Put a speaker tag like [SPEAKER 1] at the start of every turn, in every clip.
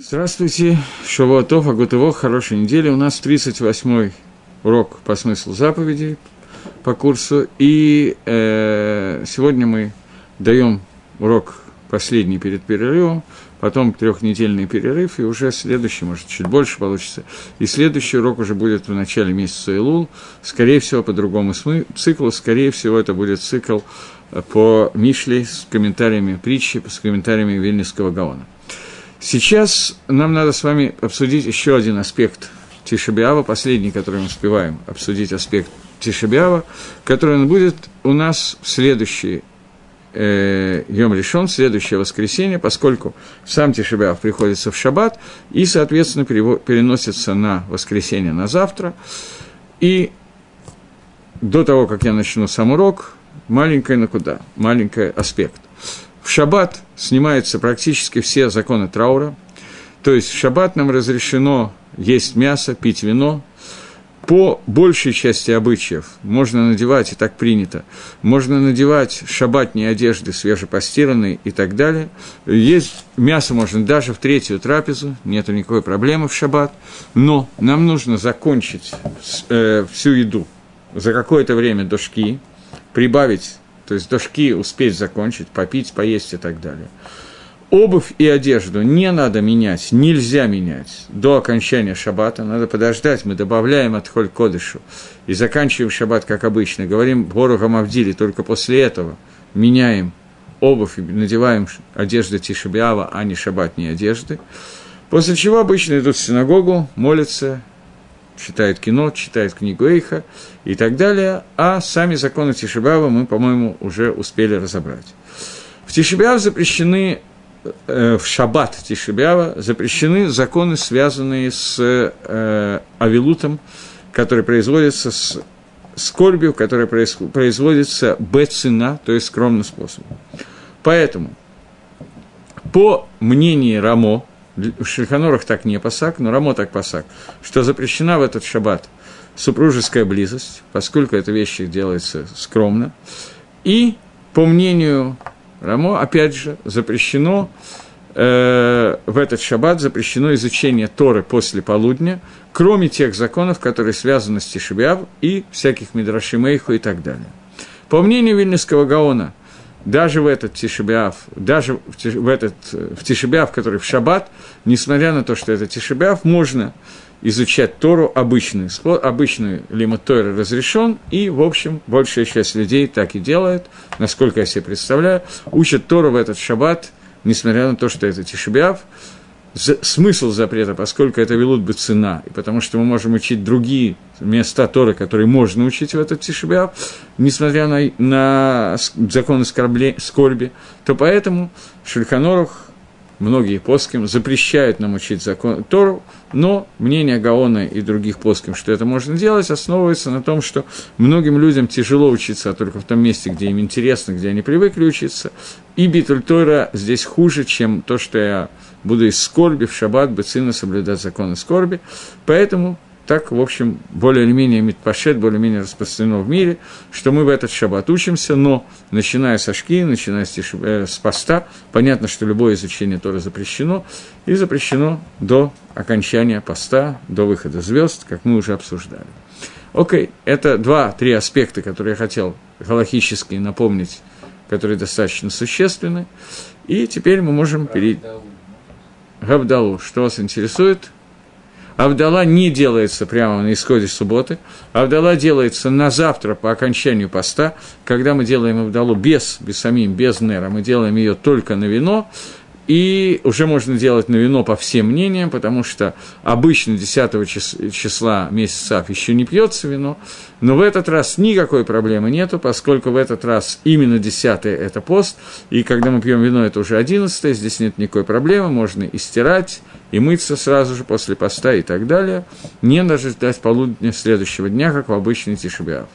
[SPEAKER 1] Здравствуйте, Шавуатов, Агутово, хорошей недели. У нас 38-й урок по смыслу заповедей по курсу. И э, сегодня мы даем урок последний перед перерывом, потом трехнедельный перерыв, и уже следующий, может, чуть больше получится. И следующий урок уже будет в начале месяца Илул, скорее всего, по другому циклу, скорее всего, это будет цикл по Мишле с комментариями притчи, с комментариями Вильнинского Гаона. Сейчас нам надо с вами обсудить еще один аспект Тишебиава, последний, который мы успеваем обсудить аспект Тишебиава, который будет у нас в следующий э, Йом решен, следующее воскресенье, поскольку сам Тишебиав приходится в шаббат и, соответственно, переносится на воскресенье на завтра. И до того, как я начну сам урок, маленькая на куда, маленький аспект. В шаббат снимаются практически все законы траура, то есть в шаббат нам разрешено есть мясо, пить вино. По большей части обычаев можно надевать, и так принято, можно надевать шаббатные одежды, свежепостиранные и так далее. Есть мясо можно даже в третью трапезу, нет никакой проблемы в шаббат, но нам нужно закончить э, всю еду за какое-то время до шки, прибавить то есть дошки успеть закончить, попить, поесть и так далее. Обувь и одежду не надо менять, нельзя менять до окончания шаббата, надо подождать, мы добавляем от холь кодышу и заканчиваем шаббат, как обычно, говорим Бору Авдили, только после этого меняем обувь и надеваем одежду Тишебиава, а не шаббатные одежды. После чего обычно идут в синагогу, молятся, читает кино, читает книгу Эйха и так далее, а сами законы Тишибава мы, по-моему, уже успели разобрать. В Тишибяв запрещены, э, в шаббат Тишибява запрещены законы, связанные с э, авилутом, который производится с скорбью, которая производится бецина, то есть скромным способом. Поэтому, по мнению Рамо, в Шельханорах так не пасак, но Рамо так пасак, что запрещена в этот шаббат супружеская близость, поскольку эта вещь делается скромно. И, по мнению Рамо, опять же, запрещено э, в этот шаббат запрещено изучение Торы после полудня, кроме тех законов, которые связаны с Тишебиав и всяких Мидрашимейху и так далее. По мнению Вильнюсского Гаона, даже в этот Тишебиав, даже в, тиш, в этот в Тишебиав, который в Шаббат, несмотря на то, что это Тишебиав, можно изучать Тору обычный, обычный лимат Торы разрешен, и, в общем, большая часть людей так и делает, насколько я себе представляю, учат Тору в этот шаббат, несмотря на то, что это Тишебиав, смысл запрета, поскольку это велут бы цена, и потому что мы можем учить другие места Торы, которые можно учить в этот Тишебиав, несмотря на, на законы скорби, то поэтому Шульханорух многие поским запрещают нам учить закон Тору, но мнение Гаона и других поским, что это можно делать, основывается на том, что многим людям тяжело учиться, а только в том месте, где им интересно, где они привыкли учиться, и Битуль Тора здесь хуже, чем то, что я буду из скорби в шаббат, быцина соблюдать законы скорби, поэтому так, в общем, более или менее митпашет, более или менее распространено в мире, что мы в этот шаббат учимся, но начиная со шки, начиная с, тиш... э, с поста, понятно, что любое изучение тоже запрещено, и запрещено до окончания поста, до выхода звезд, как мы уже обсуждали. Окей, это два-три аспекта, которые я хотел галахически напомнить, которые достаточно существенны. И теперь мы можем перейти... Габдалу, что вас интересует – Авдала не делается прямо на исходе субботы. Авдала делается на завтра по окончанию поста, когда мы делаем Авдалу без, без самим, без нера, мы делаем ее только на вино, и уже можно делать на вино по всем мнениям, потому что обычно 10 числа месяца еще не пьется вино, но в этот раз никакой проблемы нету, поскольку в этот раз именно 10 это пост, и когда мы пьем вино, это уже 11 здесь нет никакой проблемы, можно и стирать, и мыться сразу же после поста и так далее, не даже ждать полудня следующего дня, как в обычный тишебиав.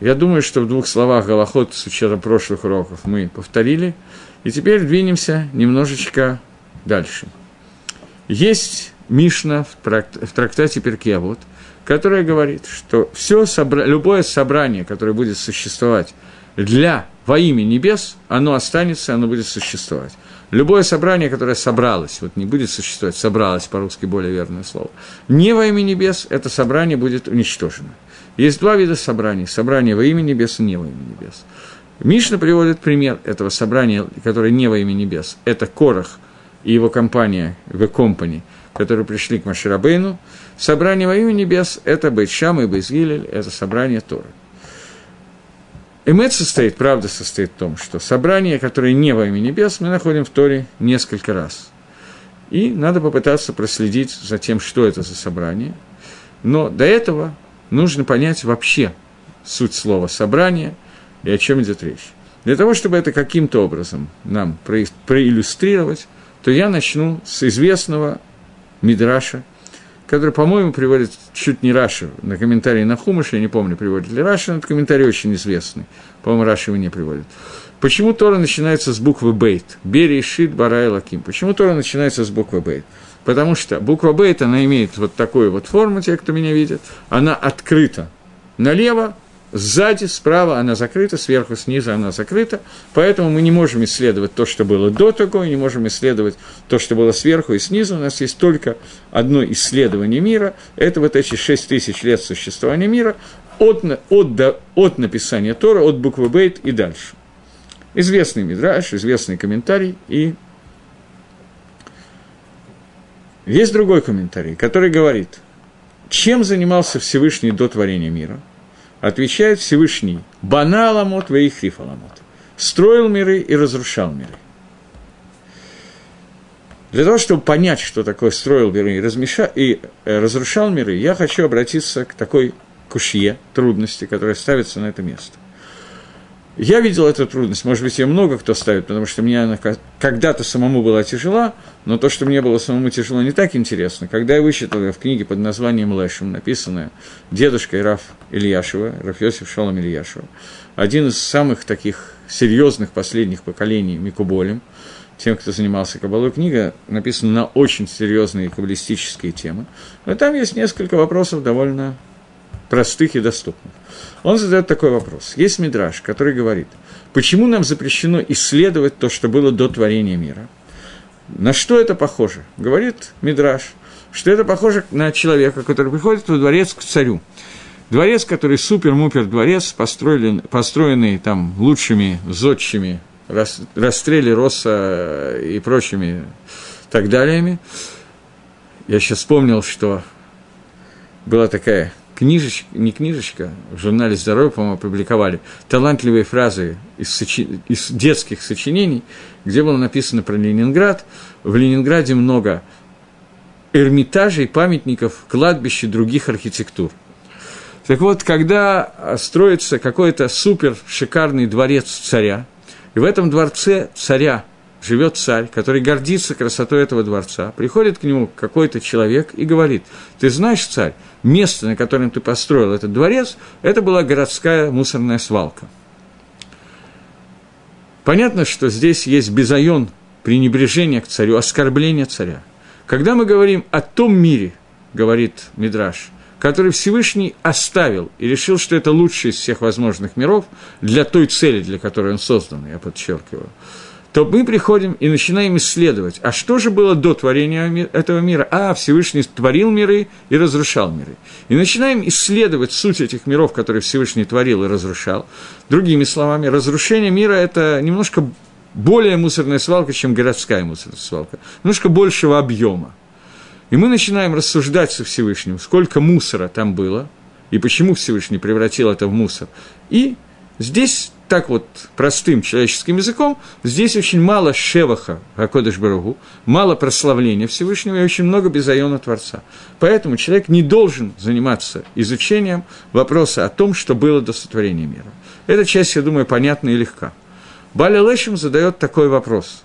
[SPEAKER 1] Я думаю, что в двух словах Голоход с учетом прошлых уроков мы повторили – и теперь двинемся немножечко дальше. Есть Мишна в, тракт, в трактате Перкиавод, которая говорит, что все собра... любое собрание, которое будет существовать для во имя небес, оно останется, оно будет существовать. Любое собрание, которое собралось, вот не будет существовать, собралось по-русски более верное слово, не во имя небес, это собрание будет уничтожено. Есть два вида собраний. Собрание во имя небес и не во имя небес. Мишна приводит пример этого собрания, которое не во имя небес. Это Корах и его компания, The Company, которые пришли к Маширабейну. Собрание во имя небес – это Бейтшам и Бейзгилель, это собрание Торы. Эмет состоит, правда состоит в том, что собрание, которое не во имя небес, мы находим в Торе несколько раз. И надо попытаться проследить за тем, что это за собрание. Но до этого нужно понять вообще суть слова «собрание» и о чем идет речь. Для того, чтобы это каким-то образом нам проиллюстрировать, то я начну с известного Мидраша – который, по-моему, приводит чуть не Раши на комментарии на Хумыш, я не помню, приводит ли Раши, но это комментарий очень известный. По-моему, Раши его не приводит. Почему Тора начинается с буквы Бейт? Бери, Шит, Бара и Лаким. Почему Тора начинается с буквы Бейт? Потому что буква Бейт, она имеет вот такую вот форму, те, кто меня видит, она открыта налево, Сзади, справа она закрыта, сверху, снизу она закрыта, поэтому мы не можем исследовать то, что было до того, не можем исследовать то, что было сверху и снизу. У нас есть только одно исследование мира, это вот эти шесть тысяч лет существования мира от, от, до, от написания Тора, от буквы Бейт и дальше. Известный мидраж, известный комментарий, и есть другой комментарий, который говорит, чем занимался Всевышний до творения мира – отвечает Всевышний «Бана аламот вейхриф аламот» – строил миры и разрушал миры. Для того, чтобы понять, что такое строил миры и, размеша... и э, разрушал миры, я хочу обратиться к такой кушье, трудности, которая ставится на это место. Я видел эту трудность, может быть, ее много кто ставит, потому что мне она когда-то самому была тяжела, но то, что мне было самому тяжело, не так интересно. Когда я вычитал ее в книге под названием «Лэшем», написанная дедушкой Раф Ильяшева, Раф Йосиф Шолом Ильяшева, один из самых таких серьезных последних поколений Микуболем, тем, кто занимался кабалой, книга написана на очень серьезные каббалистические темы. Но там есть несколько вопросов довольно простых и доступных. Он задает такой вопрос. Есть мидраж, который говорит, почему нам запрещено исследовать то, что было до творения мира? На что это похоже? Говорит мидраж, что это похоже на человека, который приходит во дворец к царю. Дворец, который супер-мупер дворец, построенный, построенный там лучшими зодчими, расстрели Росса и прочими так далее. Я сейчас вспомнил, что была такая книжечка, не книжечка, в журнале «Здоровье», по-моему, опубликовали талантливые фразы из, сочи... из детских сочинений, где было написано про Ленинград. В Ленинграде много эрмитажей, памятников, кладбищ и других архитектур. Так вот, когда строится какой-то супер шикарный дворец царя, и в этом дворце царя живет царь, который гордится красотой этого дворца, приходит к нему какой-то человек и говорит, ты знаешь, царь, место, на котором ты построил этот дворец, это была городская мусорная свалка. Понятно, что здесь есть безайон пренебрежение к царю, оскорбление царя. Когда мы говорим о том мире, говорит Мидраш, который Всевышний оставил и решил, что это лучший из всех возможных миров для той цели, для которой он создан, я подчеркиваю, то мы приходим и начинаем исследовать, а что же было до творения этого мира? А, Всевышний творил миры и разрушал миры. И начинаем исследовать суть этих миров, которые Всевышний творил и разрушал. Другими словами, разрушение мира – это немножко более мусорная свалка, чем городская мусорная свалка, немножко большего объема. И мы начинаем рассуждать со Всевышним, сколько мусора там было, и почему Всевышний превратил это в мусор. И здесь так вот простым человеческим языком, здесь очень мало шеваха Акодыш Барагу, мало прославления Всевышнего и очень много безайона Творца. Поэтому человек не должен заниматься изучением вопроса о том, что было до сотворения мира. Эта часть, я думаю, понятна и легка. Баля Лешем задает такой вопрос.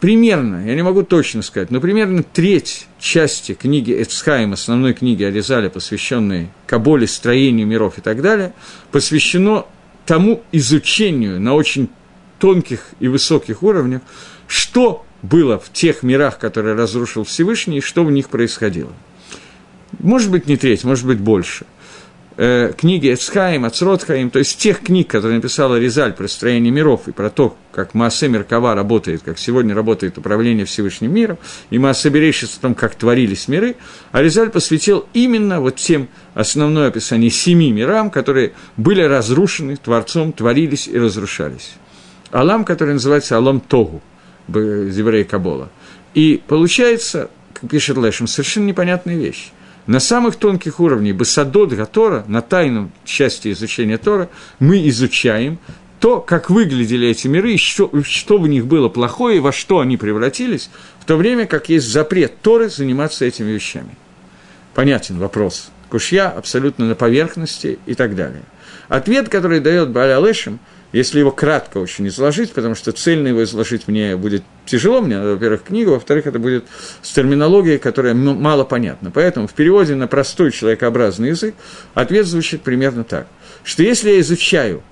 [SPEAKER 1] Примерно, я не могу точно сказать, но примерно треть части книги Эцхайм, основной книги Аризаля, посвященной Каболе, строению миров и так далее, посвящено тому изучению на очень тонких и высоких уровнях, что было в тех мирах, которые разрушил Всевышний, и что в них происходило. Может быть, не треть, может быть, больше. Э, книги Эцхаим, Ацротхаим, то есть тех книг, которые написала Резаль про строение миров и про то, как Маасе Меркава работает, как сегодня работает управление Всевышним миром, и Маасе Берешит о том, как творились миры, а Резаль посвятил именно вот тем основное описание семи мирам, которые были разрушены Творцом, творились и разрушались. Алам, который называется Алам Тогу, еврея Кабола. И получается, как пишет Лешем, совершенно непонятная вещь на самых тонких уровнях Басадот Гатора, на тайном части изучения Тора, мы изучаем то, как выглядели эти миры, что, что в них было плохое, и во что они превратились, в то время как есть запрет Торы заниматься этими вещами. Понятен вопрос. Кушья абсолютно на поверхности и так далее. Ответ, который дает Баля Лешем – если его кратко очень изложить, потому что цельно его изложить мне будет тяжело, мне во-первых, книгу, во-вторых, это будет с терминологией, которая мало понятна. Поэтому в переводе на простой человекообразный язык ответ звучит примерно так, что если я изучаю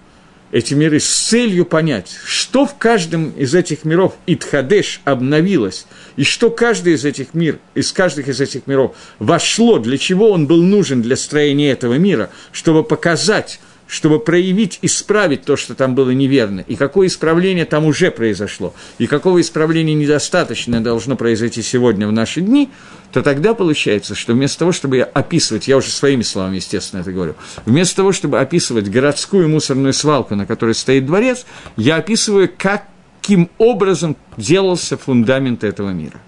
[SPEAKER 1] эти миры с целью понять, что в каждом из этих миров Итхадеш обновилось, и что каждый из этих мир, из каждых из этих миров вошло, для чего он был нужен для строения этого мира, чтобы показать, чтобы проявить, исправить то, что там было неверно, и какое исправление там уже произошло, и какого исправления недостаточно должно произойти сегодня в наши дни, то тогда получается, что вместо того, чтобы описывать, я уже своими словами, естественно, это говорю, вместо того, чтобы описывать городскую мусорную свалку, на которой стоит дворец, я описываю, каким образом делался фундамент этого мира.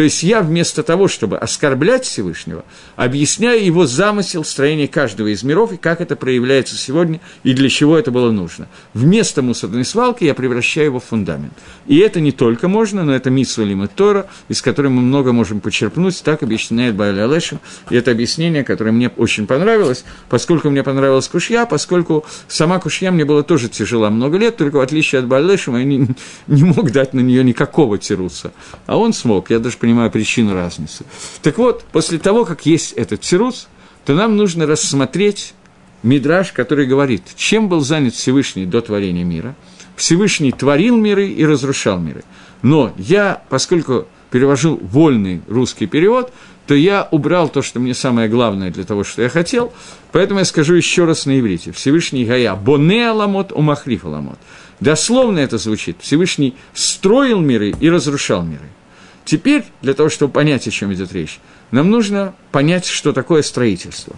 [SPEAKER 1] То есть я вместо того, чтобы оскорблять Всевышнего, объясняю его замысел строения каждого из миров и как это проявляется сегодня и для чего это было нужно. Вместо мусорной свалки я превращаю его в фундамент. И это не только можно, но это Митсу Лима Тора, из которой мы много можем почерпнуть, так объясняет Байля Алешем. И это объяснение, которое мне очень понравилось, поскольку мне понравилась Кушья, поскольку сама Кушья мне было тоже тяжела много лет, только в отличие от Байля Алешема я не, не мог дать на нее никакого тируса. А он смог, я даже понимаю причину разницы. Так вот, после того, как есть этот тирус, то нам нужно рассмотреть Мидраж, который говорит, чем был занят Всевышний до творения мира. Всевышний творил миры и разрушал миры. Но я, поскольку перевожу вольный русский перевод, то я убрал то, что мне самое главное для того, что я хотел, поэтому я скажу еще раз на иврите. Всевышний Гая, боне аламот, умахриф аламот. Дословно это звучит. Всевышний строил миры и разрушал миры. Теперь, для того, чтобы понять, о чем идет речь, нам нужно понять, что такое строительство.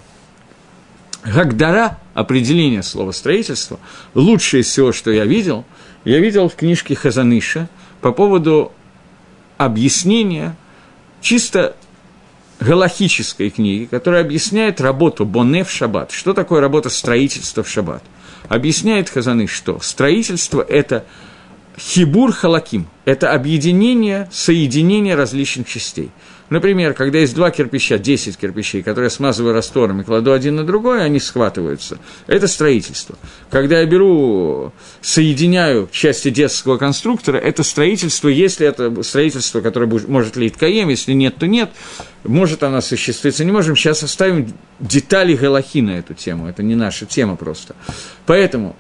[SPEAKER 1] Гагдара, определение слова строительство, лучшее из всего, что я видел, я видел в книжке Хазаныша по поводу объяснения чисто галахической книги, которая объясняет работу Боне в шаббат. Что такое работа строительства в шаббат? Объясняет Хазаныш, что строительство – это – Хибур халаким – это объединение, соединение различных частей. Например, когда есть два кирпича, 10 кирпичей, которые я смазываю раствором и кладу один на другой, они схватываются. Это строительство. Когда я беру, соединяю части детского конструктора, это строительство, если это строительство, которое может лить каем, если нет, то нет. Может она осуществиться, не можем. Сейчас оставим детали Галахи на эту тему. Это не наша тема просто. Поэтому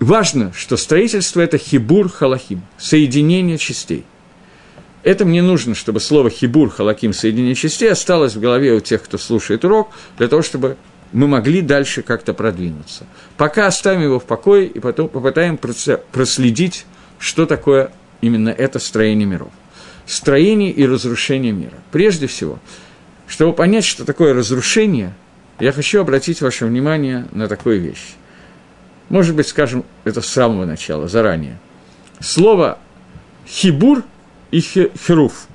[SPEAKER 1] важно, что строительство – это хибур халахим, соединение частей. Это мне нужно, чтобы слово хибур халаким, соединение частей, осталось в голове у тех, кто слушает урок, для того, чтобы мы могли дальше как-то продвинуться. Пока оставим его в покое и потом попытаем проследить, что такое именно это строение миров. Строение и разрушение мира. Прежде всего, чтобы понять, что такое разрушение, я хочу обратить ваше внимание на такую вещь. Может быть, скажем это с самого начала, заранее. Слово «хибур» и «херуф».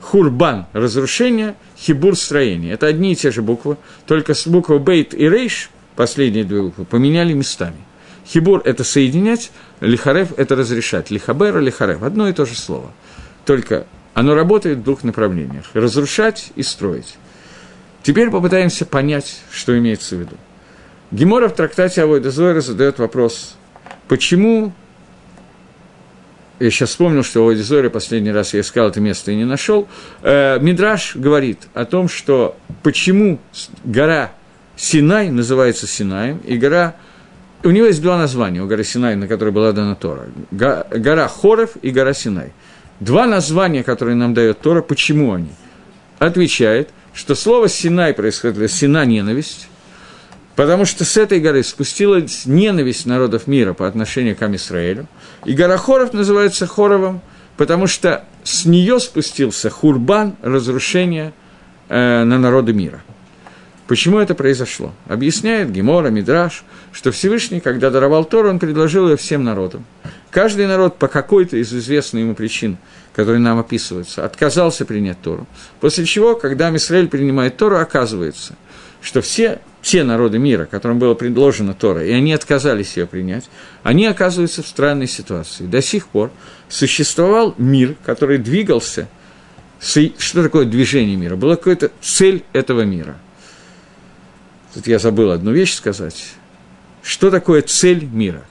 [SPEAKER 1] Хурбан – разрушение, хибур – строение. Это одни и те же буквы, только с буквы бейт и рейш, последние две буквы, поменяли местами. Хибур – это соединять, лихарев – это разрешать. Лихабер – лихарев – одно и то же слово. Только оно работает в двух направлениях – разрушать и строить. Теперь попытаемся понять, что имеется в виду. Гемора в трактате Авойда Зойра задает вопрос, почему я сейчас вспомнил, что Авойда последний раз я искал это место и не нашел, э, Мидраш говорит о том, что почему гора Синай называется Синаем, и гора у него есть два названия у горы Синай, на которой была дана Тора. Гора Хоров и гора Синай. Два названия, которые нам дает Тора, почему они? Отвечает, что слово Синай происходит, Сина – ненависть, Потому что с этой горы спустилась ненависть народов мира по отношению к Амисраэлю. И гора Хоров называется Хоровом, потому что с нее спустился хурбан, разрушение э, на народы мира. Почему это произошло? Объясняет Гемора, Мидраш, что Всевышний, когда даровал Тору, он предложил ее всем народам. Каждый народ по какой-то из известных ему причин, которые нам описываются, отказался принять Тору. После чего, когда Мисраэль принимает Тору, оказывается, что все те народы мира, которым было предложено Тора, и они отказались ее принять, они оказываются в странной ситуации. До сих пор существовал мир, который двигался. Что такое движение мира? Была какая-то цель этого мира. Тут я забыл одну вещь сказать. Что такое цель мира?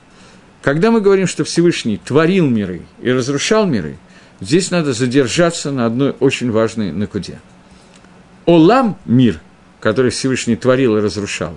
[SPEAKER 1] Когда мы говорим, что Всевышний творил миры и разрушал миры, здесь надо задержаться на одной очень важной накуде. Олам – мир – который Всевышний творил и разрушал,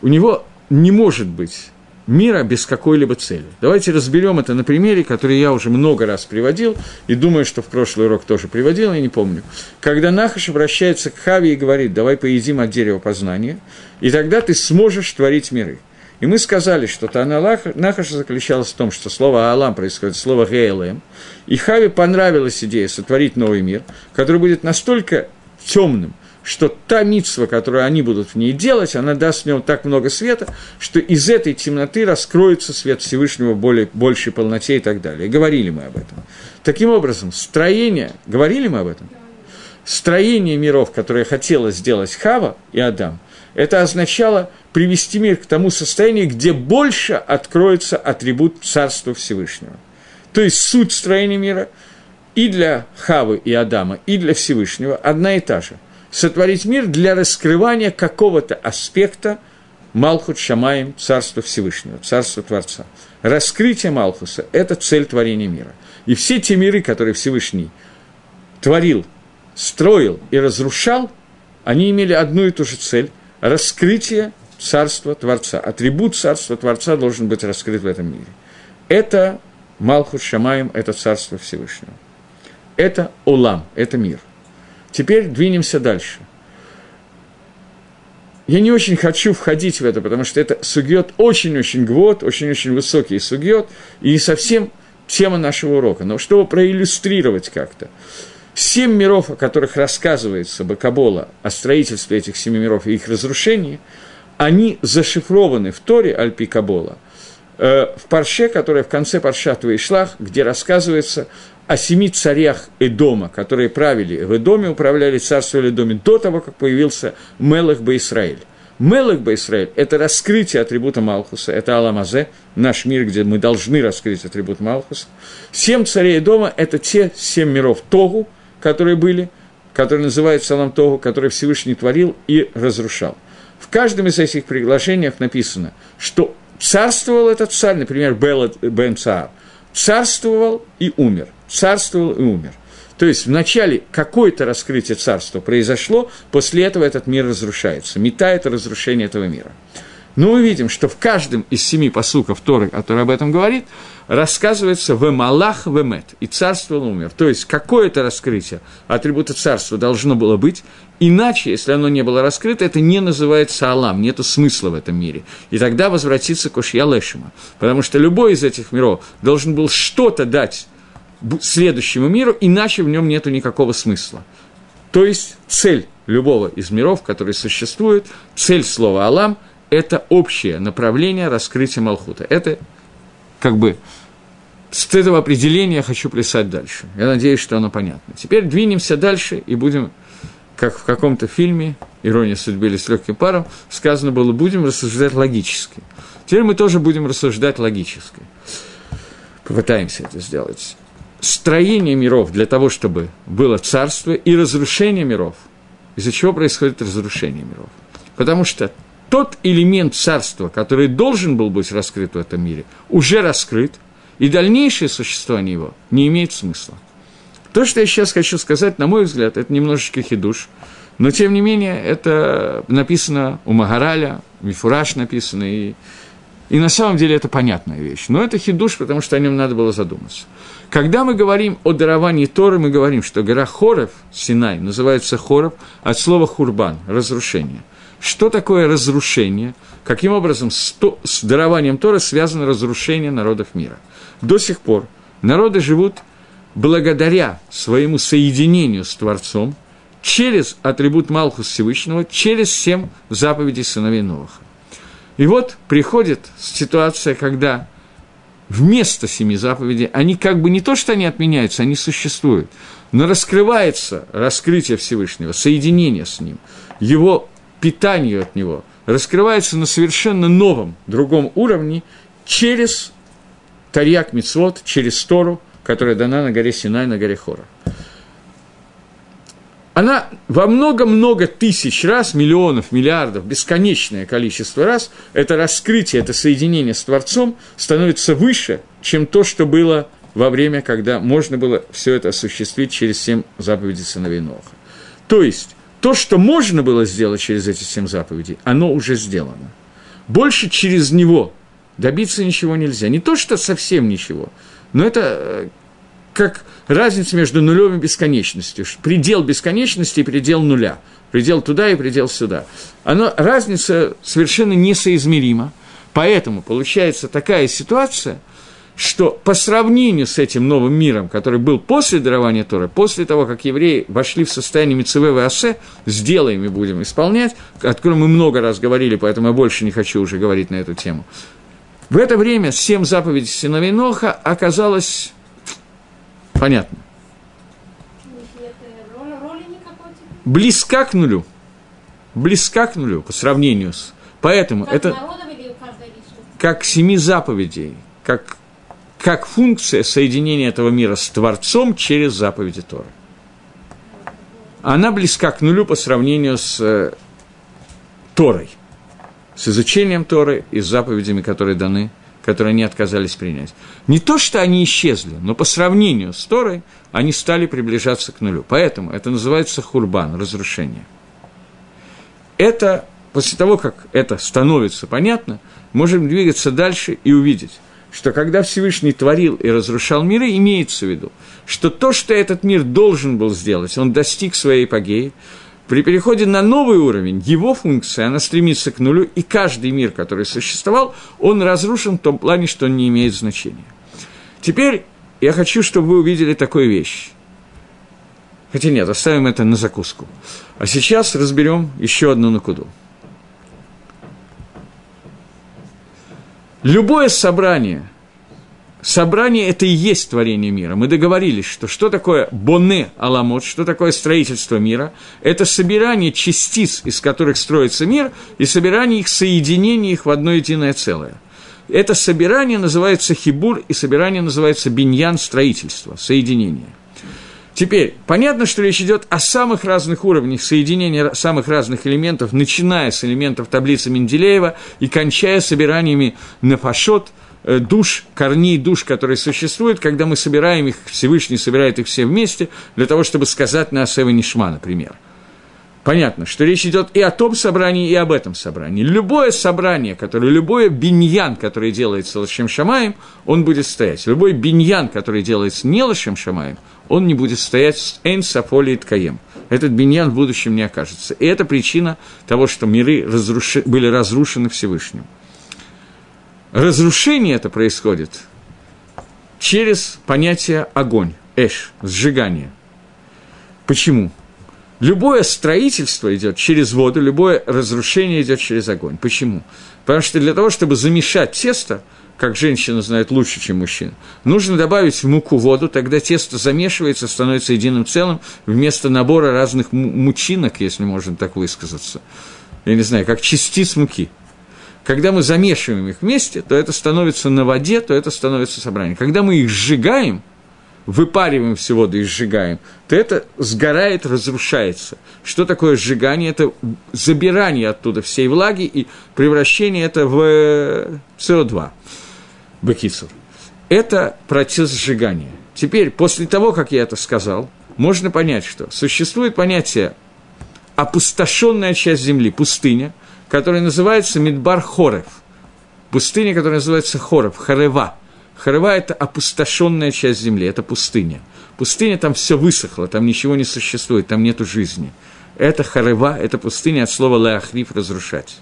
[SPEAKER 1] у него не может быть мира без какой-либо цели. Давайте разберем это на примере, который я уже много раз приводил, и думаю, что в прошлый урок тоже приводил, я не помню. Когда Нахаш обращается к Хаве и говорит, давай поедим от дерева познания, и тогда ты сможешь творить миры. И мы сказали, что Тана Нахаша заключалась в том, что слово «Алам» происходит слово «Гейлэм», и Хаве понравилась идея сотворить новый мир, который будет настолько темным, что та митсва, которую они будут в ней делать, она даст в нем так много света, что из этой темноты раскроется свет Всевышнего более, большей полноте и так далее. Говорили мы об этом. Таким образом, строение, говорили мы об этом? Строение миров, которое хотела сделать Хава и Адам, это означало привести мир к тому состоянию, где больше откроется атрибут Царства Всевышнего. То есть суть строения мира и для Хавы и Адама, и для Всевышнего одна и та же – сотворить мир для раскрывания какого-то аспекта Малхут Шамаем, Царства Всевышнего, Царства Творца. Раскрытие Малхуса – это цель творения мира. И все те миры, которые Всевышний творил, строил и разрушал, они имели одну и ту же цель – раскрытие Царства Творца. Атрибут Царства Творца должен быть раскрыт в этом мире. Это Малхут Шамаем, это Царство Всевышнего. Это Улам, это мир – Теперь двинемся дальше. Я не очень хочу входить в это, потому что это сугьет очень-очень гвот, очень-очень высокий сугьет, и не совсем тема нашего урока. Но чтобы проиллюстрировать как-то, семь миров, о которых рассказывается Бакабола, о строительстве этих семи миров и их разрушении, они зашифрованы в Торе Альпи Кабола, э, в Парше, которая в конце Паршат Шлах, где рассказывается о семи царях Эдома, которые правили в Эдоме, управляли царством Эдоме до того, как появился Мелах Баисраэль. Мелах Баисраэль – это раскрытие атрибута Малхуса, это Аламазе, наш мир, где мы должны раскрыть атрибут Малхуса. Семь царей Дома – это те семь миров Тогу, которые были, которые называются Салам Тогу, которые Всевышний творил и разрушал. В каждом из этих приглашениях написано, что царствовал этот царь, например, Бен Цаар, царствовал и умер – царствовал и умер. То есть вначале какое-то раскрытие царства произошло, после этого этот мир разрушается. Мета – это разрушение этого мира. Но мы видим, что в каждом из семи посуков Торы, который об этом говорит, рассказывается «в Малах в Эмет» и царство умер. То есть какое-то раскрытие атрибута царства должно было быть, иначе, если оно не было раскрыто, это не называется Алам, нет смысла в этом мире. И тогда возвратится к Ошьялешима, потому что любой из этих миров должен был что-то дать следующему миру, иначе в нем нет никакого смысла. То есть цель любого из миров, который существует, цель слова «Алам» – это общее направление раскрытия Малхута. Это как бы с этого определения я хочу плясать дальше. Я надеюсь, что оно понятно. Теперь двинемся дальше и будем, как в каком-то фильме «Ирония судьбы» или «С легким паром», сказано было, будем рассуждать логически. Теперь мы тоже будем рассуждать логически. Попытаемся это сделать строение миров для того, чтобы было царство, и разрушение миров. Из-за чего происходит разрушение миров? Потому что тот элемент царства, который должен был быть раскрыт в этом мире, уже раскрыт, и дальнейшее существование его не имеет смысла. То, что я сейчас хочу сказать, на мой взгляд, это немножечко хидуш, но, тем не менее, это написано у Магараля, Мифураж написано, и, и на самом деле это понятная вещь. Но это хидуш, потому что о нем надо было задуматься. Когда мы говорим о даровании Торы, мы говорим, что гора Хоров, Синай, называется Хоров от слова хурбан, разрушение. что такое разрушение, каким образом с, то, с дарованием Тора связано разрушение народов мира. До сих пор народы живут благодаря своему соединению с Творцом через атрибут Малхус Всевышнего, через семь заповедей сыновей Новых. И вот приходит ситуация, когда вместо семи заповедей, они как бы не то, что они отменяются, они существуют, но раскрывается раскрытие Всевышнего, соединение с Ним, его питанию от Него, раскрывается на совершенно новом, другом уровне через Тарьяк Мицвод, через Тору, которая дана на горе Синай, на горе Хора она во много-много тысяч раз, миллионов, миллиардов, бесконечное количество раз, это раскрытие, это соединение с Творцом становится выше, чем то, что было во время, когда можно было все это осуществить через семь заповедей сыновей Ноха. То есть, то, что можно было сделать через эти семь заповедей, оно уже сделано. Больше через него добиться ничего нельзя. Не то, что совсем ничего, но это э, как разница между нулем и бесконечностью. Предел бесконечности и предел нуля. Предел туда и предел сюда. Оно, разница совершенно несоизмерима. Поэтому получается такая ситуация, что по сравнению с этим новым миром, который был после дарования Торы, после того, как евреи вошли в состояние Мицеве и Асе, сделаем и будем исполнять, о котором мы много раз говорили, поэтому я больше не хочу уже говорить на эту тему. В это время семь заповедей сыновей оказалось Понятно. Близка к нулю. Близка к нулю по сравнению с... Поэтому как это как семи заповедей, как, как функция соединения этого мира с Творцом через заповеди Торы. Она близка к нулю по сравнению с э, Торой, с изучением Торы и с заповедями, которые даны которые они отказались принять. Не то, что они исчезли, но по сравнению с Торой они стали приближаться к нулю. Поэтому это называется хурбан, разрушение. Это, после того, как это становится понятно, можем двигаться дальше и увидеть, что когда Всевышний творил и разрушал миры, имеется в виду, что то, что этот мир должен был сделать, он достиг своей эпогеи, при переходе на новый уровень, его функция, она стремится к нулю, и каждый мир, который существовал, он разрушен в том плане, что он не имеет значения. Теперь я хочу, чтобы вы увидели такую вещь. Хотя нет, оставим это на закуску. А сейчас разберем еще одну накуду. Любое собрание – собрание – это и есть творение мира. Мы договорились, что что такое боне аламот, что такое строительство мира – это собирание частиц, из которых строится мир, и собирание их, соединение их в одно единое целое. Это собирание называется хибур, и собирание называется биньян – строительство, соединение. Теперь, понятно, что речь идет о самых разных уровнях соединения самых разных элементов, начиная с элементов таблицы Менделеева и кончая собираниями нафашот – Э, душ, корней душ, которые существуют, когда мы собираем их, Всевышний собирает их все вместе, для того, чтобы сказать на Асева Нишма, например. Понятно, что речь идет и о том собрании, и об этом собрании. Любое собрание, которое, любое биньян, который делается Лошем Шамаем, он будет стоять. Любой биньян, который делается не Лошем Шамаем, он не будет стоять с Эйн Сафоли и Ткаем. Этот биньян в будущем не окажется. И это причина того, что миры разруши, были разрушены Всевышним разрушение это происходит через понятие огонь, эш, сжигание. Почему? Любое строительство идет через воду, любое разрушение идет через огонь. Почему? Потому что для того, чтобы замешать тесто, как женщина знает лучше, чем мужчина, нужно добавить в муку воду, тогда тесто замешивается, становится единым целым, вместо набора разных мучинок, если можно так высказаться. Я не знаю, как частиц муки – когда мы замешиваем их вместе, то это становится на воде, то это становится собранием. Когда мы их сжигаем, выпариваем всю воду и сжигаем, то это сгорает, разрушается. Что такое сжигание? Это забирание оттуда всей влаги и превращение это в СО2, бакицур. Это процесс сжигания. Теперь, после того, как я это сказал, можно понять, что существует понятие опустошенная часть земли, пустыня – который называется Мидбар Хорев. Пустыня, которая называется Хорев, Харева. Харева – это опустошенная часть земли, это пустыня. Пустыня, там все высохло, там ничего не существует, там нету жизни. Это харева, это пустыня от слова леахриф – разрушать.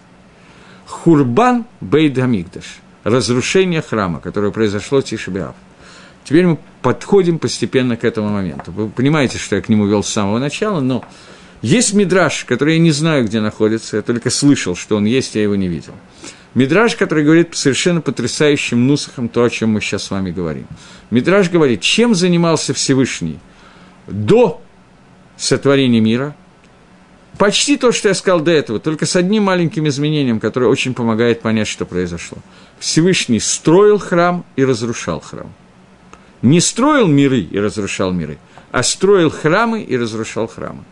[SPEAKER 1] Хурбан бейд Амигдаш – разрушение храма, которое произошло в Тишебиав. Теперь мы подходим постепенно к этому моменту. Вы понимаете, что я к нему вел с самого начала, но есть мидраж, который я не знаю, где находится, я только слышал, что он есть, я его не видел. Мидраж, который говорит совершенно потрясающим нусахом то, о чем мы сейчас с вами говорим. Мидраж говорит, чем занимался Всевышний до сотворения мира, почти то, что я сказал до этого, только с одним маленьким изменением, которое очень помогает понять, что произошло. Всевышний строил храм и разрушал храм. Не строил миры и разрушал миры, а строил храмы и разрушал храмы.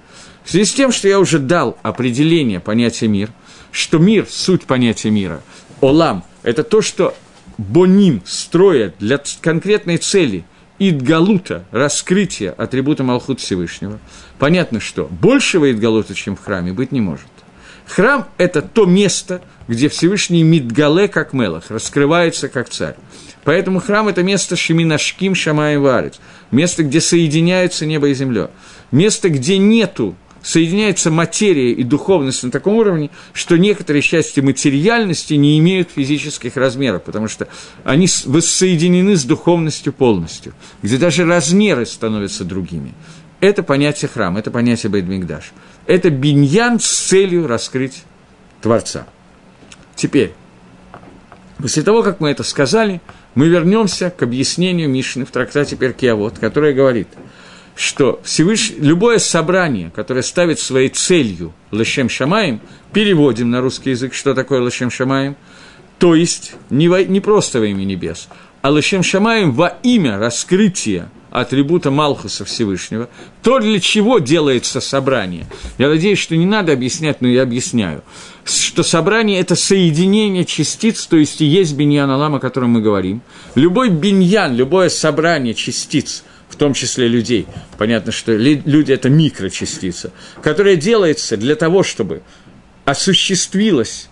[SPEAKER 1] В связи с тем, что я уже дал определение понятия мир, что мир – суть понятия мира, олам – это то, что боним строят для конкретной цели – Идгалута, раскрытие атрибута Малхут Всевышнего, понятно, что большего Идгалута, чем в храме, быть не может. Храм – это то место, где Всевышний Мидгале, как Мелах, раскрывается как царь. Поэтому храм – это место Шеминашким Шамаем Варец, место, где соединяются небо и земля, место, где нету соединяется материя и духовность на таком уровне, что некоторые части материальности не имеют физических размеров, потому что они воссоединены с духовностью полностью, где даже размеры становятся другими. Это понятие храма, это понятие Бейдмигдаш. Это биньян с целью раскрыть Творца. Теперь, после того, как мы это сказали, мы вернемся к объяснению Мишны в трактате Перкиавод, которая говорит – что Всевыш... любое собрание, которое ставит своей целью Лашем Шамаем, переводим на русский язык, что такое Лашем Шамаем, то есть не, во... не просто во имя небес, а Лашем Шамаем во имя раскрытия атрибута Малхуса Всевышнего, то, для чего делается собрание. Я надеюсь, что не надо объяснять, но я объясняю. Что собрание – это соединение частиц, то есть и есть биньян Алам, о котором мы говорим. Любой биньян, любое собрание частиц – том числе людей. Понятно, что люди – это микрочастица, которая делается для того, чтобы осуществилась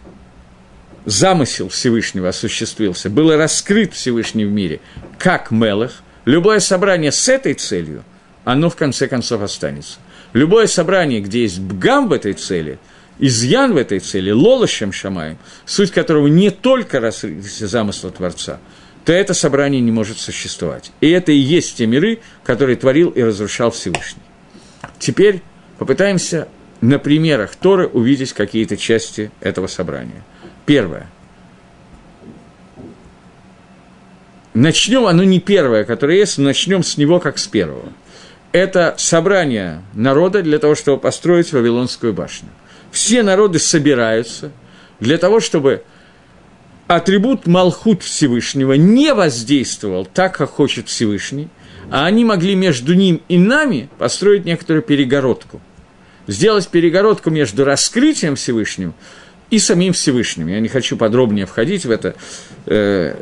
[SPEAKER 1] замысел Всевышнего осуществился, было раскрыт Всевышний в мире, как Мелах, любое собрание с этой целью, оно в конце концов останется. Любое собрание, где есть бгам в этой цели, изъян в этой цели, лолощем шамаем, суть которого не только раскрытие замысла Творца – то это собрание не может существовать. И это и есть те миры, которые творил и разрушал Всевышний. Теперь попытаемся на примерах Торы увидеть какие-то части этого собрания. Первое. Начнем, оно не первое, которое есть, начнем с него как с первого. Это собрание народа для того, чтобы построить Вавилонскую башню. Все народы собираются для того, чтобы атрибут Малхут Всевышнего не воздействовал так, как хочет Всевышний, а они могли между ним и нами построить некоторую перегородку. Сделать перегородку между раскрытием Всевышнего и самим Всевышним. Я не хочу подробнее входить в это. Э,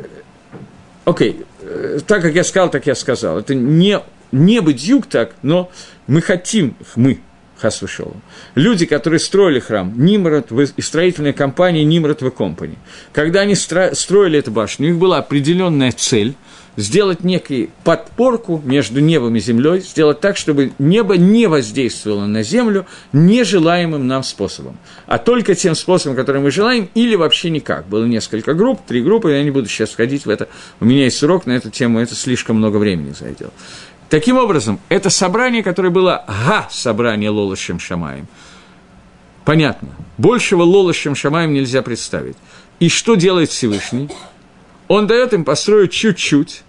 [SPEAKER 1] окей, э, так как я сказал, так я сказал. Это не, не быть юг так, но мы хотим, мы, хас вышел. Люди, которые строили храм, Нимрод и строительная компания Нимрод в Компани. Когда они строили эту башню, у них была определенная цель сделать некую подпорку между небом и землей, сделать так, чтобы небо не воздействовало на землю нежелаемым нам способом, а только тем способом, который мы желаем, или вообще никак. Было несколько групп, три группы, я не буду сейчас входить в это, у меня есть урок на эту тему, это слишком много времени зайдет. Таким образом, это собрание, которое было га-собрание Лолошем Шамаем. Понятно. Большего Лолошем Шамаем нельзя представить. И что делает Всевышний? Он дает им построить чуть-чуть.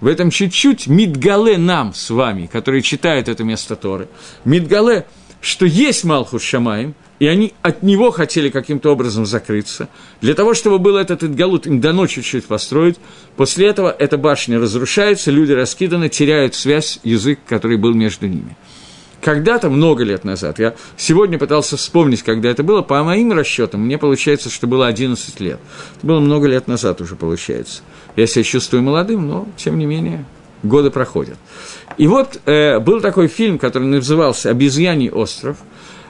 [SPEAKER 1] В этом чуть-чуть Мидгале нам с вами, которые читают это место Торы. Мидгале, что есть Малхус Шамаем – и они от него хотели каким-то образом закрыться. Для того, чтобы был этот Идгалут, им дано чуть-чуть построить. После этого эта башня разрушается, люди раскиданы, теряют связь, язык, который был между ними. Когда-то, много лет назад, я сегодня пытался вспомнить, когда это было, по моим расчетам, мне получается, что было 11 лет. Это было много лет назад уже, получается. Я себя чувствую молодым, но, тем не менее, годы проходят. И вот э, был такой фильм, который назывался «Обезьяний остров»,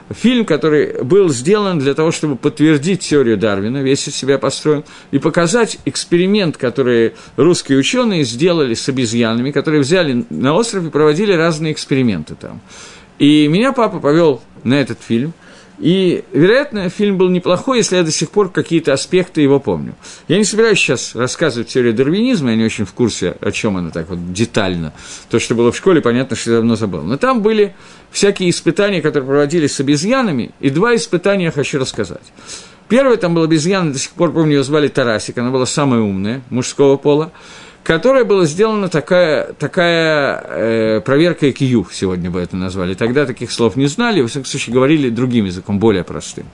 [SPEAKER 1] фильм, который был сделан для того, чтобы подтвердить теорию Дарвина, весь из себя построен, и показать эксперимент, который русские ученые сделали с обезьянами, которые взяли на остров и проводили разные эксперименты там. И меня папа повел на этот фильм – и, вероятно, фильм был неплохой, если я до сих пор какие-то аспекты его помню. Я не собираюсь сейчас рассказывать теорию дарвинизма, я не очень в курсе, о чем она так вот детально. То, что было в школе, понятно, что я давно забыл. Но там были всякие испытания, которые проводились с обезьянами, и два испытания я хочу рассказать. Первое там был обезьяна, до сих пор помню, ее звали Тарасик, она была самая умная, мужского пола которой была сделана такая, такая э, проверка IQ, сегодня бы это назвали. Тогда таких слов не знали, во всяком случае, говорили другим языком, более простым.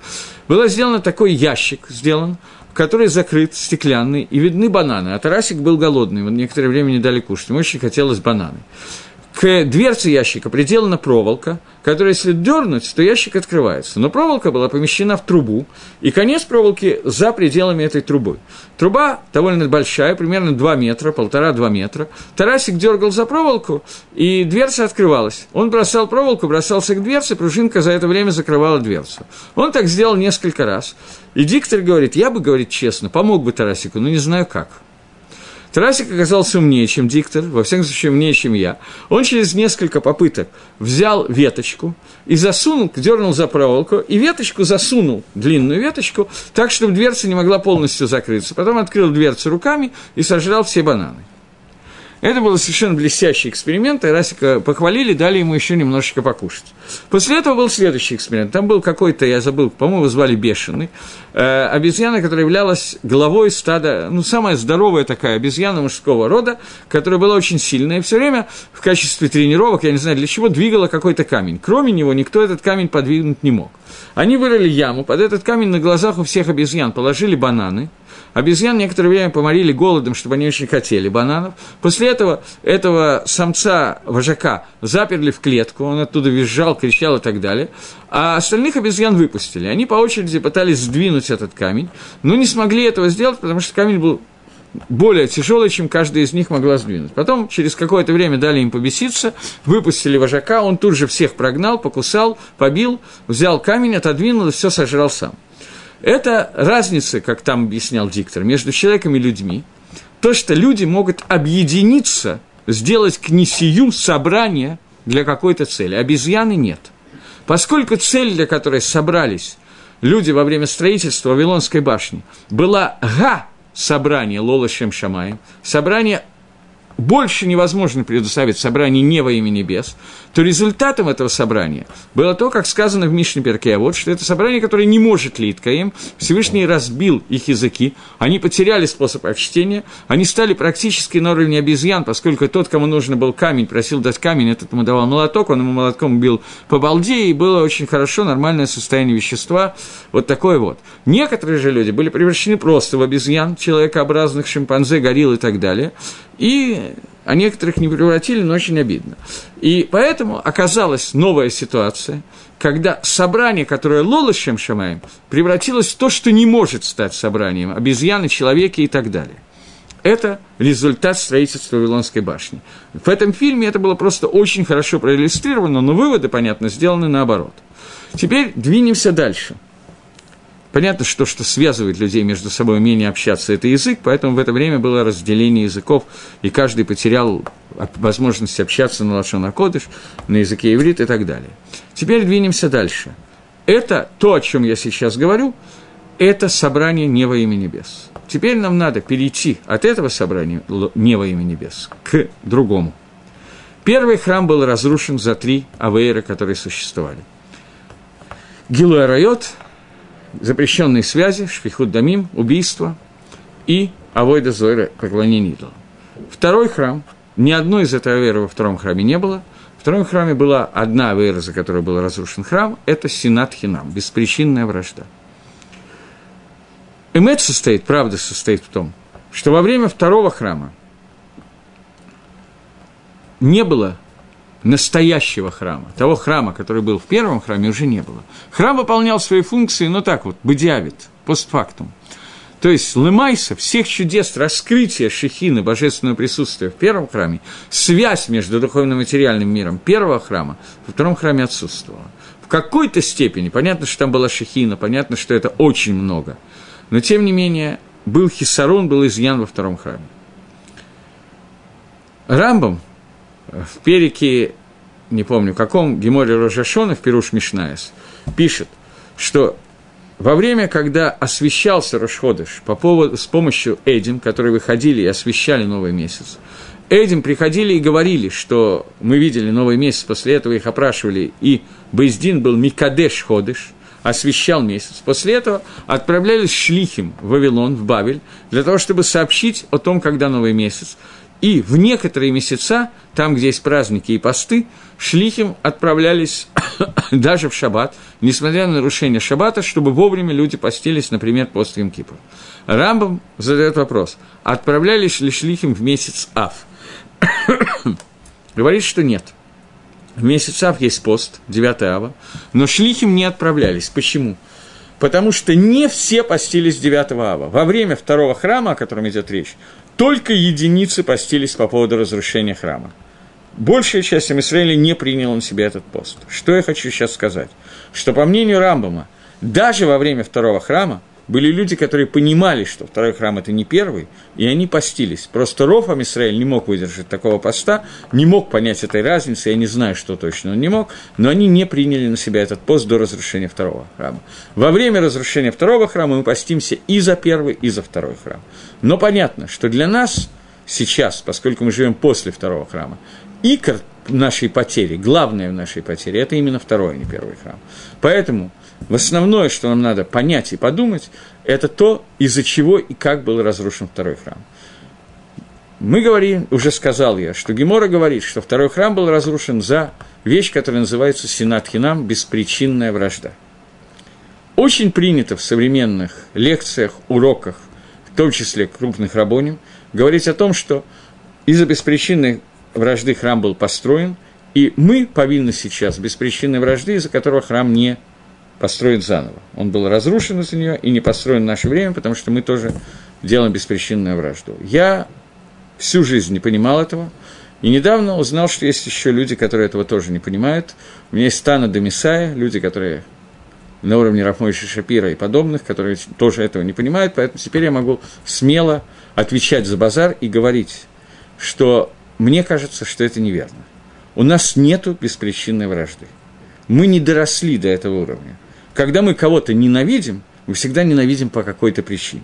[SPEAKER 1] Был сделан такой ящик, сделан, который закрыт, стеклянный, и видны бананы. А Тарасик был голодный, вот некоторое время не дали кушать, ему очень хотелось бананы. К дверце ящика приделана проволока, которая, если дернуть, то ящик открывается. Но проволока была помещена в трубу, и конец проволоки за пределами этой трубы. Труба довольно большая, примерно 2 метра, полтора-два метра. Тарасик дергал за проволоку, и дверца открывалась. Он бросал проволоку, бросался к дверце, пружинка за это время закрывала дверцу. Он так сделал несколько раз. И диктор говорит, я бы, говорит честно, помог бы Тарасику, но не знаю как. Тарасик оказался умнее, чем диктор, во всяком случае умнее, чем я. Он через несколько попыток взял веточку и засунул, дернул за проволоку, и веточку засунул, длинную веточку, так, чтобы дверца не могла полностью закрыться. Потом открыл дверцу руками и сожрал все бананы. Это был совершенно блестящий эксперимент, и Расика похвалили, дали ему еще немножечко покушать. После этого был следующий эксперимент. Там был какой-то, я забыл, по-моему, звали Бешеный, э, обезьяна, которая являлась главой стада, ну, самая здоровая такая обезьяна мужского рода, которая была очень сильная, и все время в качестве тренировок, я не знаю для чего, двигала какой-то камень. Кроме него никто этот камень подвинуть не мог. Они вырыли яму, под этот камень на глазах у всех обезьян положили бананы – Обезьян некоторое время поморили голодом, чтобы они очень хотели бананов. После этого этого самца, вожака, заперли в клетку, он оттуда визжал, кричал и так далее. А остальных обезьян выпустили. Они по очереди пытались сдвинуть этот камень, но не смогли этого сделать, потому что камень был более тяжелый, чем каждая из них могла сдвинуть. Потом, через какое-то время дали им побеситься, выпустили вожака, он тут же всех прогнал, покусал, побил, взял камень, отодвинул и все сожрал сам. Это разница, как там объяснял диктор, между человеком и людьми. То, что люди могут объединиться, сделать книсию, собрание для какой-то цели. Обезьяны нет. Поскольку цель, для которой собрались люди во время строительства Вавилонской башни, была га собрание Лола Шем Шамаем, собрание больше невозможно предоставить собрание не во имя небес, то результатом этого собрания было то, как сказано в Мишне Перке, вот, что это собрание, которое не может Литкаем, Всевышний разбил их языки, они потеряли способ чтения, они стали практически на уровне обезьян, поскольку тот, кому нужно был камень, просил дать камень, этот ему давал молоток, он ему молотком бил по балде, и было очень хорошо, нормальное состояние вещества, вот такое вот. Некоторые же люди были превращены просто в обезьян, человекообразных, шимпанзе, горилл и так далее, и а некоторых не превратили, но очень обидно. И поэтому оказалась новая ситуация, когда собрание, которое лолощем шамаем, превратилось в то, что не может стать собранием, обезьяны, человеки и так далее. Это результат строительства Вавилонской башни. В этом фильме это было просто очень хорошо проиллюстрировано, но выводы, понятно, сделаны наоборот. Теперь двинемся дальше – Понятно, что, что связывает людей между собой умение общаться, это язык, поэтому в это время было разделение языков, и каждый потерял возможность общаться на Лашона Кодыш, на языке иврит и так далее. Теперь двинемся дальше. Это то, о чем я сейчас говорю, это собрание не во имя небес. Теперь нам надо перейти от этого собрания не во имя небес к другому. Первый храм был разрушен за три авейра, которые существовали. Гилуя Райот, запрещенные связи, шпихут дамим, убийство и авойда зойра, поклонение идолам. Второй храм, ни одной из этой аверы во втором храме не было. В втором храме была одна авера, за которой был разрушен храм, это Синат Хинам, беспричинная вражда. Эмет состоит, правда состоит в том, что во время второго храма не было настоящего храма, того храма, который был в первом храме, уже не было. Храм выполнял свои функции, но так вот, бедиавит, постфактум. То есть Лемайса, всех чудес раскрытия Шехины, божественного присутствия в первом храме, связь между духовным и материальным миром первого храма во втором храме отсутствовала. В какой-то степени, понятно, что там была Шехина, понятно, что это очень много, но тем не менее был хисарон, был изъян во втором храме. Рамбам в перике не помню каком, Геморе Рожашона в Перуш Мишнаес, пишет, что во время, когда освещался Рошходыш по поводу, с помощью Эдим, которые выходили и освещали новый месяц, Эдим приходили и говорили, что мы видели новый месяц, после этого их опрашивали, и Бейздин был Микадеш Ходыш, освещал месяц. После этого отправлялись шлихим в Вавилон, в Бавель, для того, чтобы сообщить о том, когда новый месяц. И в некоторые месяца, там, где есть праздники и посты, шлихим отправлялись даже в шаббат, несмотря на нарушение шаббата, чтобы вовремя люди постились, например, пост Кипр. Рамбам задает вопрос, отправлялись ли шлихим в месяц Ав? Говорит, что нет. В месяц Ав есть пост, 9 Ава, но шлихим не отправлялись. Почему? Потому что не все постились 9 Ава. Во время второго храма, о котором идет речь, только единицы постились по поводу разрушения храма. Большая часть Израиля не приняла на себя этот пост. Что я хочу сейчас сказать? Что по мнению Рамбама, даже во время второго храма были люди, которые понимали, что второй храм – это не первый, и они постились. Просто Рофам Израиль не мог выдержать такого поста, не мог понять этой разницы, я не знаю, что точно он не мог, но они не приняли на себя этот пост до разрушения второго храма. Во время разрушения второго храма мы постимся и за первый, и за второй храм. Но понятно, что для нас сейчас, поскольку мы живем после второго храма, икор нашей потери, главное в нашей потере, это именно второй, а не первый храм. Поэтому – в основное, что нам надо понять и подумать, это то, из-за чего и как был разрушен второй храм. Мы говорим, уже сказал я, что Гемора говорит, что второй храм был разрушен за вещь, которая называется Синат Хинам – беспричинная вражда. Очень принято в современных лекциях, уроках, в том числе крупных рабоним, говорить о том, что из-за беспричинной вражды храм был построен, и мы повинны сейчас беспричинной вражды, из-за которого храм не построить заново. Он был разрушен из-за нее и не построен в наше время, потому что мы тоже делаем беспричинную вражду. Я всю жизнь не понимал этого, и недавно узнал, что есть еще люди, которые этого тоже не понимают. У меня есть Тана Демисая, люди, которые на уровне Рафмойши Шапира и подобных, которые тоже этого не понимают, поэтому теперь я могу смело отвечать за базар и говорить, что мне кажется, что это неверно. У нас нету беспричинной вражды. Мы не доросли до этого уровня. Когда мы кого-то ненавидим, мы всегда ненавидим по какой-то причине.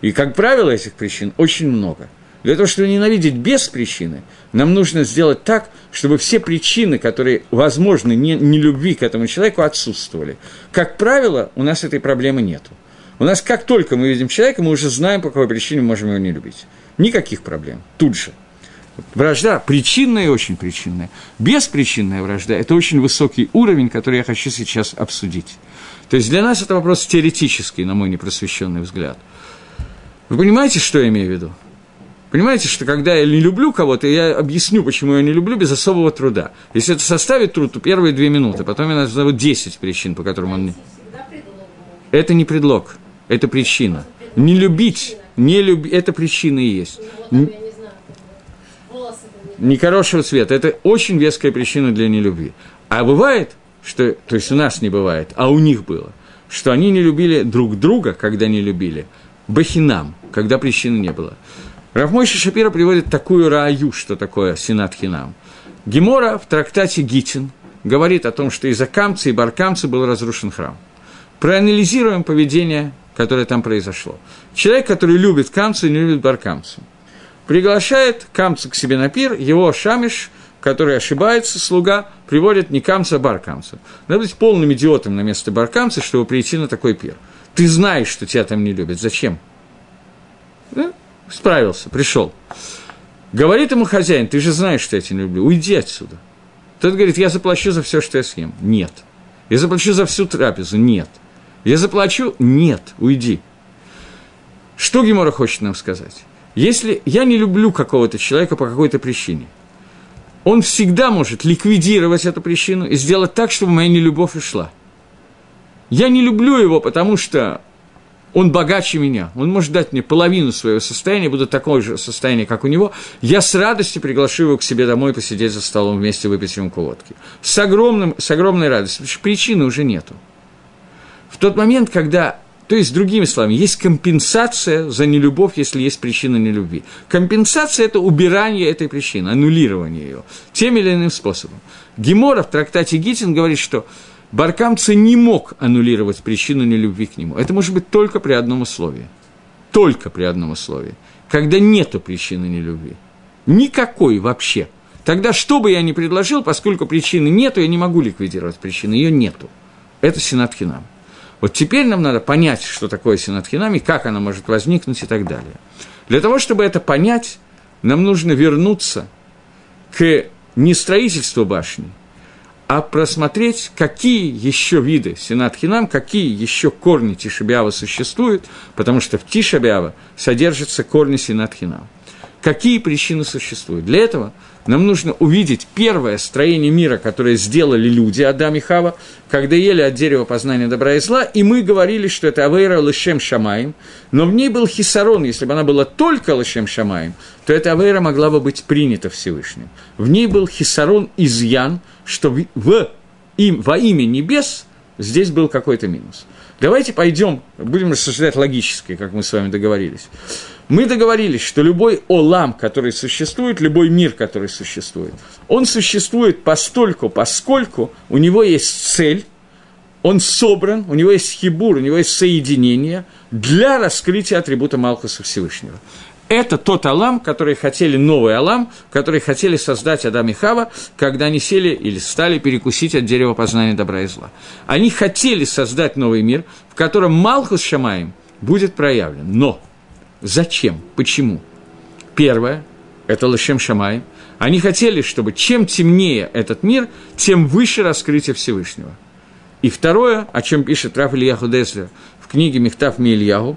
[SPEAKER 1] И, как правило, этих причин очень много. Для того, чтобы ненавидеть без причины, нам нужно сделать так, чтобы все причины, которые возможны не, не любви к этому человеку, отсутствовали. Как правило, у нас этой проблемы нету. У нас как только мы видим человека, мы уже знаем, по какой причине мы можем его не любить. Никаких проблем. Тут же. Вражда причинная и очень причинная. Беспричинная вражда – это очень высокий уровень, который я хочу сейчас обсудить. То есть для нас это вопрос теоретический, на мой непросвещенный взгляд. Вы понимаете, что я имею в виду? Понимаете, что когда я не люблю кого-то, я объясню, почему я не люблю, без особого труда. Если это составит труд, то первые две минуты, потом я назову 10 причин, по которым он. Это не предлог, это причина. Не любить, не любить, это причина и есть. Нехорошего цвета, это очень веская причина для нелюбви. А бывает, что, то есть у нас не бывает, а у них было, что они не любили друг друга, когда не любили, бахинам, когда причины не было. Рафмойши Шапира приводит такую раю, что такое синат хинам. Гемора в трактате Гитин говорит о том, что из-за камца и баркамца был разрушен храм. Проанализируем поведение, которое там произошло. Человек, который любит камца и не любит баркамца, приглашает камца к себе на пир, его шамиш – который ошибается, слуга, приводит не камца, а баркамца. Надо быть полным идиотом на место баркамца, чтобы прийти на такой пир. Ты знаешь, что тебя там не любят. Зачем? Да? Справился, пришел. Говорит ему хозяин, ты же знаешь, что я тебя не люблю, уйди отсюда. Тот говорит, я заплачу за все, что я съем. Нет. Я заплачу за всю трапезу. Нет. Я заплачу? Нет. Уйди. Что Гемора хочет нам сказать? Если я не люблю какого-то человека по какой-то причине – он всегда может ликвидировать эту причину и сделать так, чтобы моя нелюбовь ушла. Я не люблю его, потому что он богаче меня, он может дать мне половину своего состояния, буду такое же состояние, как у него, я с радостью приглашу его к себе домой посидеть за столом вместе, выпить рюмку водки. С, огромным, с огромной радостью, потому что причины уже нету. В тот момент, когда То есть, другими словами, есть компенсация за нелюбовь, если есть причина нелюбви. Компенсация – это убирание этой причины, аннулирование ее тем или иным способом. Гемора в трактате Гитин говорит, что Баркамца не мог аннулировать причину нелюбви к нему. Это может быть только при одном условии. Только при одном условии. Когда нету причины нелюбви. Никакой вообще. Тогда, что бы я ни предложил, поскольку причины нету, я не могу ликвидировать причину, ее нету. Это синатхинам. Вот теперь нам надо понять, что такое синатхинам, и как она может возникнуть и так далее. Для того, чтобы это понять, нам нужно вернуться к не строительству башни, а просмотреть, какие еще виды Синатхинам, какие еще корни Тишебиава существуют, потому что в Тишебиава содержатся корни Синатхинам. Какие причины существуют? Для этого нам нужно увидеть первое строение мира, которое сделали люди, Адам и Хава, когда ели от дерева познания добра и зла, и мы говорили, что это Авейра Лышем Шамаем, но в ней был хисарон, если бы она была только Лышем Шамаем, то эта Авейра могла бы быть принята Всевышним. В ней был хисарон изъян, что в, им, во имя небес здесь был какой-то минус. Давайте пойдем, будем рассуждать логически, как мы с вами договорились. Мы договорились, что любой олам, который существует, любой мир, который существует, он существует постольку, поскольку у него есть цель, он собран, у него есть хибур, у него есть соединение для раскрытия атрибута Малхуса Всевышнего. Это тот Алам, который хотели, новый Алам, который хотели создать Адам и Хава, когда они сели или стали перекусить от дерева познания добра и зла. Они хотели создать новый мир, в котором Малхус Шамаем будет проявлен. Но Зачем? Почему? Первое – это Лашем Шамай. Они хотели, чтобы чем темнее этот мир, тем выше раскрытие Всевышнего. И второе, о чем пишет Раф Ильяху Деслер в книге «Мехтав Мильяху»,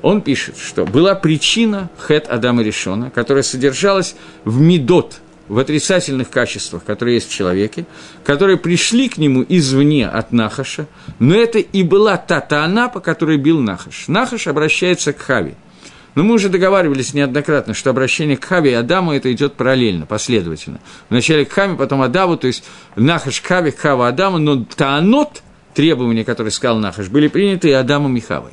[SPEAKER 1] он пишет, что была причина Хет Адама Решона, которая содержалась в Медот, в отрицательных качествах, которые есть в человеке, которые пришли к нему извне от Нахаша, но это и была та Таана, по которой бил Нахаш. Нахаш обращается к Хави – но мы уже договаривались неоднократно, что обращение к Хаве и Адаму это идет параллельно, последовательно. Вначале к Хаме, потом Адаму, то есть Нахаш Хаве, Хава Адаму, но Таанот, требования, которые сказал Нахаш, были приняты и Адамом и Хавой.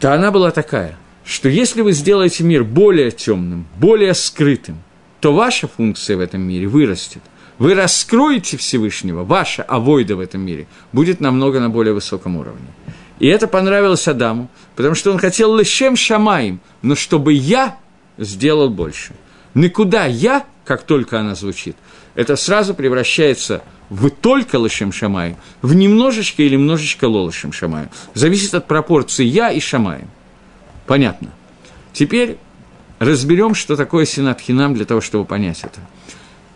[SPEAKER 1] Таана была такая, что если вы сделаете мир более темным, более скрытым, то ваша функция в этом мире вырастет. Вы раскроете Всевышнего, ваша авойда в этом мире будет намного на более высоком уровне. И это понравилось Адаму, потому что он хотел лишем шамаем, но чтобы я сделал больше. Никуда я, как только она звучит, это сразу превращается в только лишем шамаем, в немножечко или немножечко лолышем шамаем. Зависит от пропорции я и шамаем. Понятно. Теперь разберем, что такое синат хинам для того, чтобы понять это.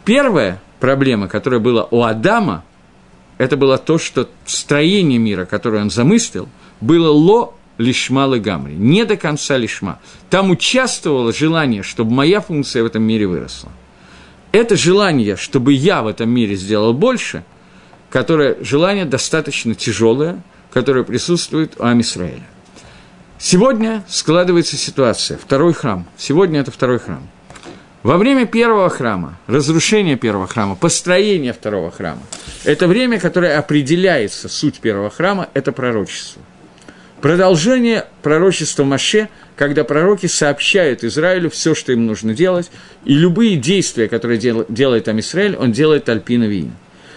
[SPEAKER 1] Первая проблема, которая была у Адама, это было то, что строение мира, которое он замыслил, было ло лишма легамри, не до конца лишма. Там участвовало желание, чтобы моя функция в этом мире выросла. Это желание, чтобы я в этом мире сделал больше, которое желание достаточно тяжелое, которое присутствует у Амисраэля. Сегодня складывается ситуация, второй храм. Сегодня это второй храм – во время первого храма, разрушения первого храма, построения второго храма, это время, которое определяется, суть первого храма, это пророчество. Продолжение пророчества Маше, когда пророки сообщают Израилю все, что им нужно делать, и любые действия, которые дел, делает там Израиль, он делает Альпина Виин.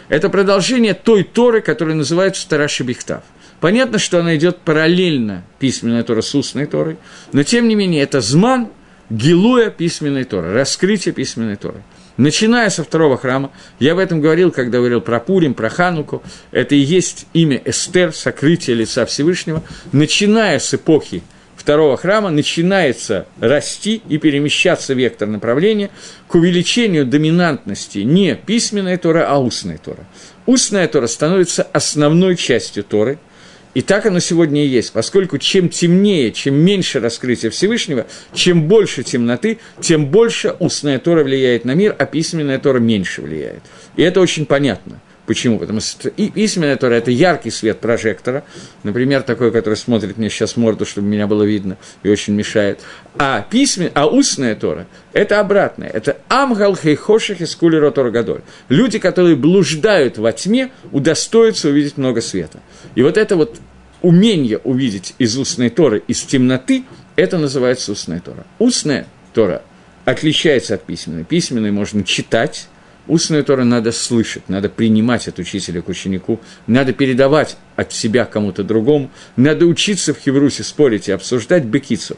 [SPEAKER 1] Это продолжение той Торы, которая называется Тора Шебихтав. Понятно, что она идет параллельно письменной Тора с устной Торой, но тем не менее это зман – гилуя письменной Торы, раскрытие письменной Торы. Начиная со второго храма, я об этом говорил, когда говорил про Пурим, про Хануку, это и есть имя Эстер, сокрытие лица Всевышнего, начиная с эпохи второго храма начинается расти и перемещаться вектор направления к увеличению доминантности не письменной Тора, а устной Тора. Устная Тора становится основной частью Торы – и так оно сегодня и есть, поскольку чем темнее, чем меньше раскрытия Всевышнего, чем больше темноты, тем больше устная Тора влияет на мир, а письменная Тора меньше влияет. И это очень понятно – Почему? Потому что письменная Тора – это яркий свет прожектора, например, такой, который смотрит мне сейчас морду, чтобы меня было видно, и очень мешает. А, письмен, а устная Тора – это обратное. Это амгал хейхоших из кулеро Гадоль. Люди, которые блуждают во тьме, удостоятся увидеть много света. И вот это вот умение увидеть из устной Торы, из темноты, это называется устная Тора. Устная Тора отличается от письменной. Письменной можно читать, устную Тору надо слышать, надо принимать от учителя к ученику, надо передавать от себя кому-то другому, надо учиться в Хеврусе спорить и обсуждать бекицу.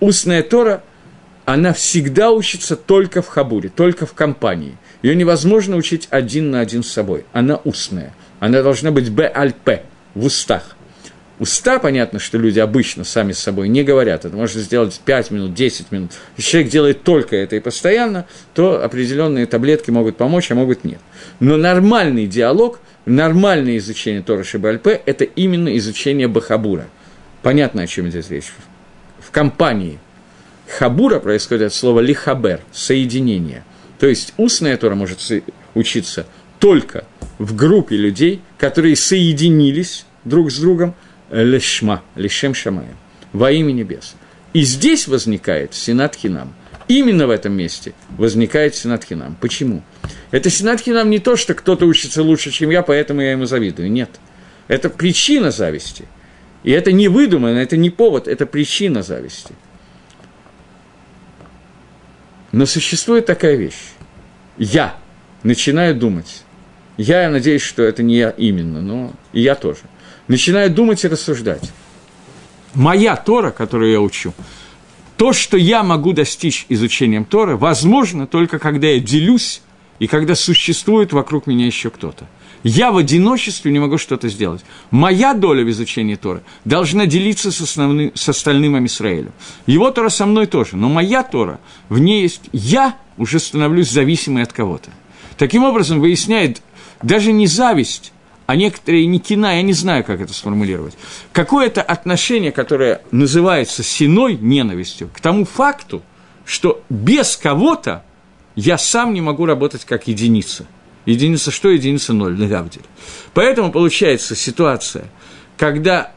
[SPEAKER 1] Устная Тора, она всегда учится только в хабуре, только в компании. Ее невозможно учить один на один с собой. Она устная. Она должна быть б-аль-п, в устах. Уста, понятно, что люди обычно сами с собой не говорят. Это можно сделать 5 минут, 10 минут. Если человек делает только это и постоянно, то определенные таблетки могут помочь, а могут нет. Но нормальный диалог, нормальное изучение Тора Шибальпе – это именно изучение Бахабура. Понятно, о чем здесь речь. В компании. Хабура происходит от слова лихабер – соединение. То есть устная Тора может учиться только в группе людей, которые соединились друг с другом – лешма, лешем шамаем, во имя небес. И здесь возникает Сенат Хинам. Именно в этом месте возникает Сенат Хинам. Почему? Это Сенат Хинам не то, что кто-то учится лучше, чем я, поэтому я ему завидую. Нет. Это причина зависти. И это не выдумано, это не повод, это причина зависти. Но существует такая вещь. Я начинаю думать. Я надеюсь, что это не я именно, но и я тоже начинаю думать и рассуждать. Моя Тора, которую я учу, то, что я могу достичь изучением Торы, возможно только когда я делюсь и когда существует вокруг меня еще кто-то. Я в одиночестве не могу что-то сделать. Моя доля в изучении Торы должна делиться с, основным, с остальным Амисраэлем. Его Тора со мной тоже, но моя Тора, в ней есть я уже становлюсь зависимой от кого-то. Таким образом, выясняет даже не зависть, а некоторые не кина, я не знаю, как это сформулировать, какое-то отношение, которое называется синой ненавистью, к тому факту, что без кого-то я сам не могу работать как единица. Единица что? Единица ноль, на Гавдель. Поэтому получается ситуация, когда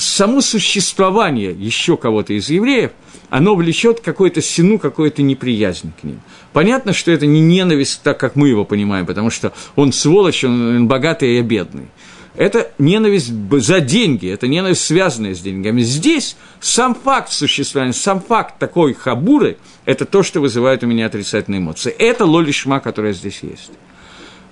[SPEAKER 1] само существование еще кого-то из евреев, оно влечет какую-то сину, какую-то неприязнь к ним. Понятно, что это не ненависть, так как мы его понимаем, потому что он сволочь, он богатый, и бедный. Это ненависть за деньги, это ненависть, связанная с деньгами. Здесь сам факт существования, сам факт такой хабуры, это то, что вызывает у меня отрицательные эмоции. Это лолишма, которая здесь есть.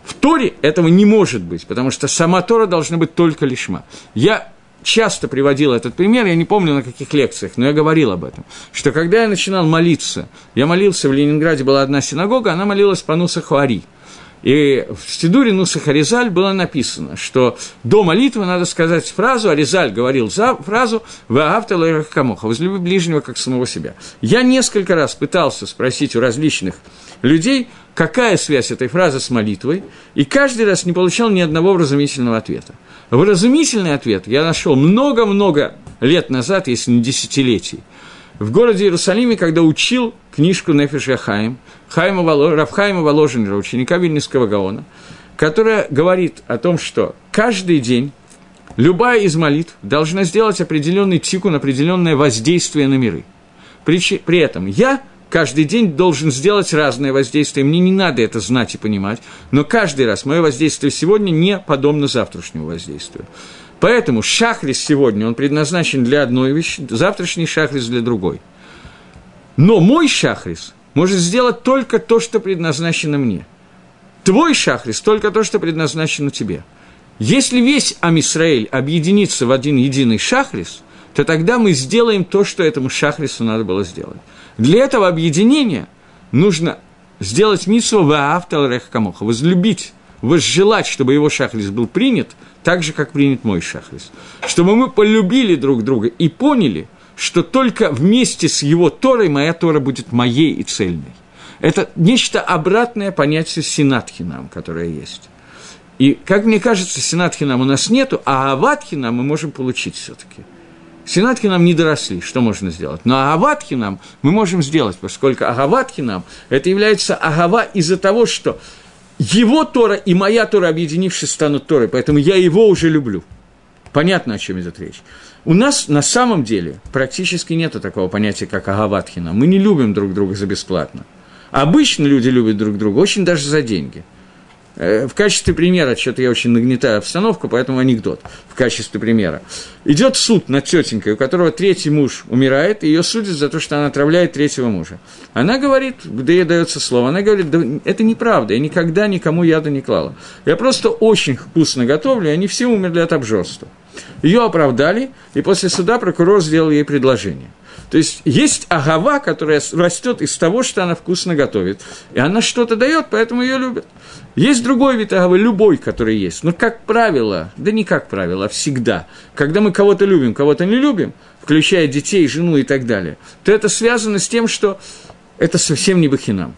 [SPEAKER 1] В Торе этого не может быть, потому что сама Тора должна быть только лишма. Я часто приводил этот пример, я не помню на каких лекциях, но я говорил об этом, что когда я начинал молиться, я молился в Ленинграде, была одна синагога, она молилась по Нусаху Ари. И в Сидуре Нусах Аризаль было написано, что до молитвы надо сказать фразу, Аризаль говорил за фразу «Ваагавта камоха» – «Возлюби ближнего, как самого себя». Я несколько раз пытался спросить у различных людей, какая связь этой фразы с молитвой, и каждый раз не получал ни одного вразумительного ответа. Вразумительный ответ я нашел много-много лет назад, если не десятилетий, в городе Иерусалиме, когда учил книжку Нефиш Хаим, Хайма Воло, Рафхайма Воложенера, ученика Вильнюсского Гаона, которая говорит о том, что каждый день любая из молитв должна сделать определенный тикун, определенное воздействие на миры. При, при этом я каждый день должен сделать разное воздействие. Мне не надо это знать и понимать, но каждый раз мое воздействие сегодня не подобно завтрашнему воздействию. Поэтому шахрис сегодня, он предназначен для одной вещи, завтрашний шахрис для другой. Но мой шахрис может сделать только то, что предназначено мне. Твой шахрис – только то, что предназначено тебе. Если весь Амисраэль объединится в один единый шахрис, то тогда мы сделаем то, что этому шахрису надо было сделать. Для этого объединения нужно сделать митсу ваавтал камоха, возлюбить, возжелать, чтобы его шахрис был принят, так же, как принят мой шахрис. Чтобы мы полюбили друг друга и поняли, что только вместе с его Торой моя Тора будет моей и цельной. Это нечто обратное понятие синатхинам, которое есть. И, как мне кажется, синатхинам у нас нету, а аватхинам мы можем получить все таки Сенатки нам не доросли, что можно сделать? Но агаватки нам мы можем сделать, поскольку агаватки нам это является агава из-за того, что его Тора и моя Тора, объединившись, станут Торой, поэтому я его уже люблю. Понятно, о чем идет речь. У нас на самом деле практически нет такого понятия, как агаватхина. Мы не любим друг друга за бесплатно. Обычно люди любят друг друга очень даже за деньги. Э, в качестве примера, что-то я очень нагнетаю обстановку, поэтому анекдот в качестве примера. Идет суд над тетенькой, у которого третий муж умирает, и ее судят за то, что она отравляет третьего мужа. Она говорит, где ей дается слово, она говорит, да это неправда, я никогда никому яда не клала. Я просто очень вкусно готовлю, и они все умерли от обжорства. Ее оправдали, и после суда прокурор сделал ей предложение. То есть есть агава, которая растет из того, что она вкусно готовит. И она что-то дает, поэтому ее любят. Есть другой вид агавы, любой, который есть. Но как правило, да не как правило, а всегда. Когда мы кого-то любим, кого-то не любим, включая детей, жену и так далее, то это связано с тем, что это совсем не бахинам.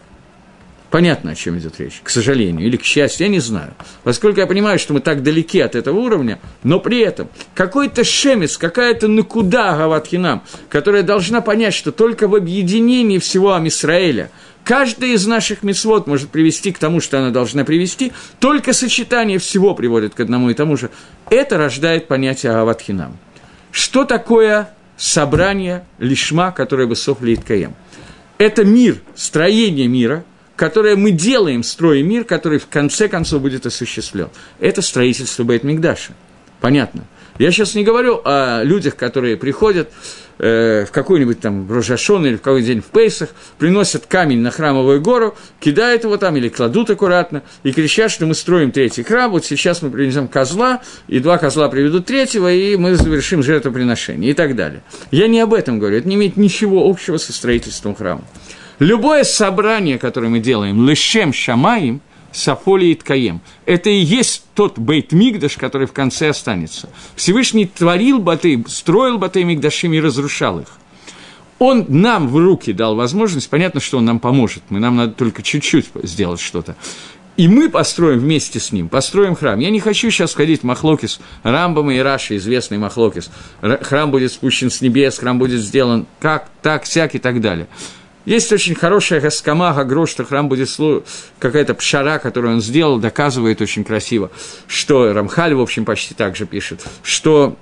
[SPEAKER 1] Понятно, о чем идет речь, к сожалению, или к счастью, я не знаю. Поскольку я понимаю, что мы так далеки от этого уровня, но при этом какой-то шемец, какая-то накуда Гаватхинам, которая должна понять, что только в объединении всего Амисраэля каждая из наших мецвод может привести к тому, что она должна привести, только сочетание всего приводит к одному и тому же. Это рождает понятие Гаватхинам. Что такое собрание лишма, которое бы софлит каем? Это мир, строение мира – которое мы делаем, строим мир, который в конце концов будет осуществлен. Это строительство Бейт-Мигдаша. Понятно. Я сейчас не говорю о людях, которые приходят э, в какой-нибудь там Рожашон или в какой-нибудь день в Пейсах, приносят камень на храмовую гору, кидают его там или кладут аккуратно и кричат, что мы строим третий храм, вот сейчас мы принесем козла, и два козла приведут третьего, и мы завершим жертвоприношение и так далее. Я не об этом говорю, это не имеет ничего общего со строительством храма. Любое собрание, которое мы делаем, лышем шамаем, сафоли и ткаем, это и есть тот бейт-мигдаш, который в конце останется. Всевышний творил баты, строил баты мигдашим и разрушал их. Он нам в руки дал возможность, понятно, что он нам поможет, мы, нам надо только чуть-чуть сделать что-то. И мы построим вместе с ним, построим храм. Я не хочу сейчас ходить в Махлокис, Рамбам и Раши, известный Махлокис. Храм будет спущен с небес, храм будет сделан как, так, всяк и так далее. Есть очень хорошая Гаскама Гагро, что храм будет слу... какая-то пшара, которую он сделал, доказывает очень красиво, что Рамхаль, в общем, почти так же пишет, что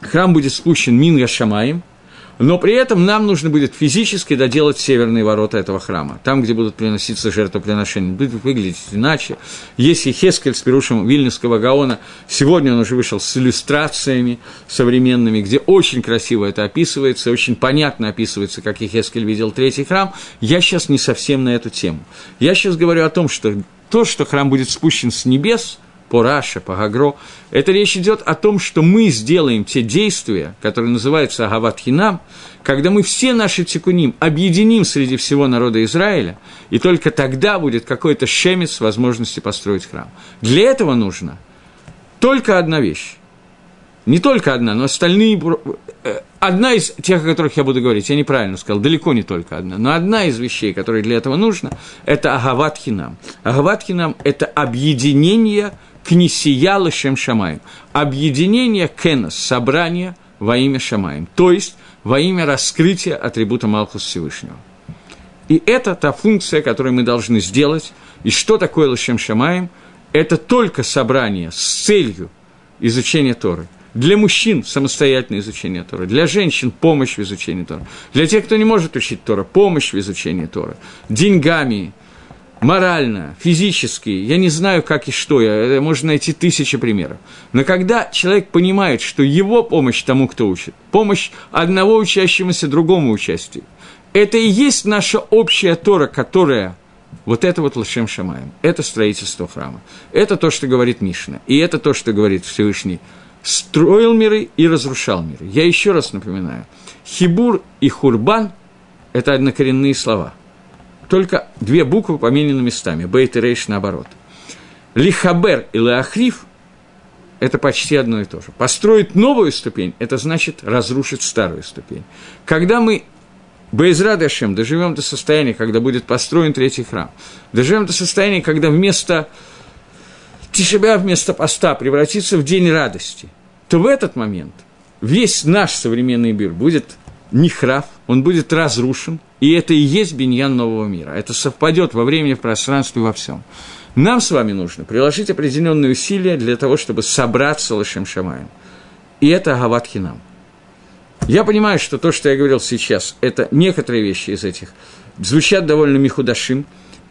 [SPEAKER 1] храм будет спущен Минга Шамаем – но при этом нам нужно будет физически доделать северные ворота этого храма, там, где будут приноситься жертвоприношения. Будет выглядеть иначе. Есть и Хескель с Перушем Вильнюсского Гаона. Сегодня он уже вышел с иллюстрациями современными, где очень красиво это описывается, очень понятно описывается, как Хескель видел третий храм. Я сейчас не совсем на эту тему. Я сейчас говорю о том, что то, что храм будет спущен с небес – по Раше, по Гагро. Это речь идет о том, что мы сделаем те действия, которые называются Агаватхинам, когда мы все наши тикуним объединим среди всего народа Израиля, и только тогда будет какой-то шемец возможности построить храм. Для этого нужно только одна вещь. Не только одна, но остальные... Э, одна из тех, о которых я буду говорить, я неправильно сказал, далеко не только одна, но одна из вещей, которые для этого нужно, это Агаватхинам. Агаватхинам – это объединение книсия лешем шамаем. Объединение кенос, собрание во имя шамаем. То есть во имя раскрытия атрибута Малхус Всевышнего. И это та функция, которую мы должны сделать. И что такое Лашем Шамаем? Это только собрание с целью изучения Торы. Для мужчин самостоятельное изучение Торы, для женщин помощь в изучении Торы, для тех, кто не может учить Тора, помощь в изучении Торы, деньгами, морально, физически, я не знаю, как и что, я, можно найти тысячи примеров. Но когда человек понимает, что его помощь тому, кто учит, помощь одного учащемуся другому участию, это и есть наша общая Тора, которая вот это вот Лашем Шамаем, это строительство храма. Это то, что говорит Мишна, и это то, что говорит Всевышний. Строил миры и разрушал миры. Я еще раз напоминаю, Хибур и Хурбан – это однокоренные слова – только две буквы поменены местами, бейт и рейш наоборот. Лихабер и леахриф – это почти одно и то же. Построить новую ступень – это значит разрушить старую ступень. Когда мы Боизрад Ашем, доживем до состояния, когда будет построен третий храм, доживем до состояния, когда вместо Тишебя, вместо поста превратится в день радости, то в этот момент весь наш современный мир будет нихрав, он будет разрушен, и это и есть биньян нового мира. Это совпадет во времени, в пространстве, во всем. Нам с вами нужно приложить определенные усилия для того, чтобы собраться Лашем Шамаем. И это Агават Хинам. Я понимаю, что то, что я говорил сейчас, это некоторые вещи из этих звучат довольно михудашим,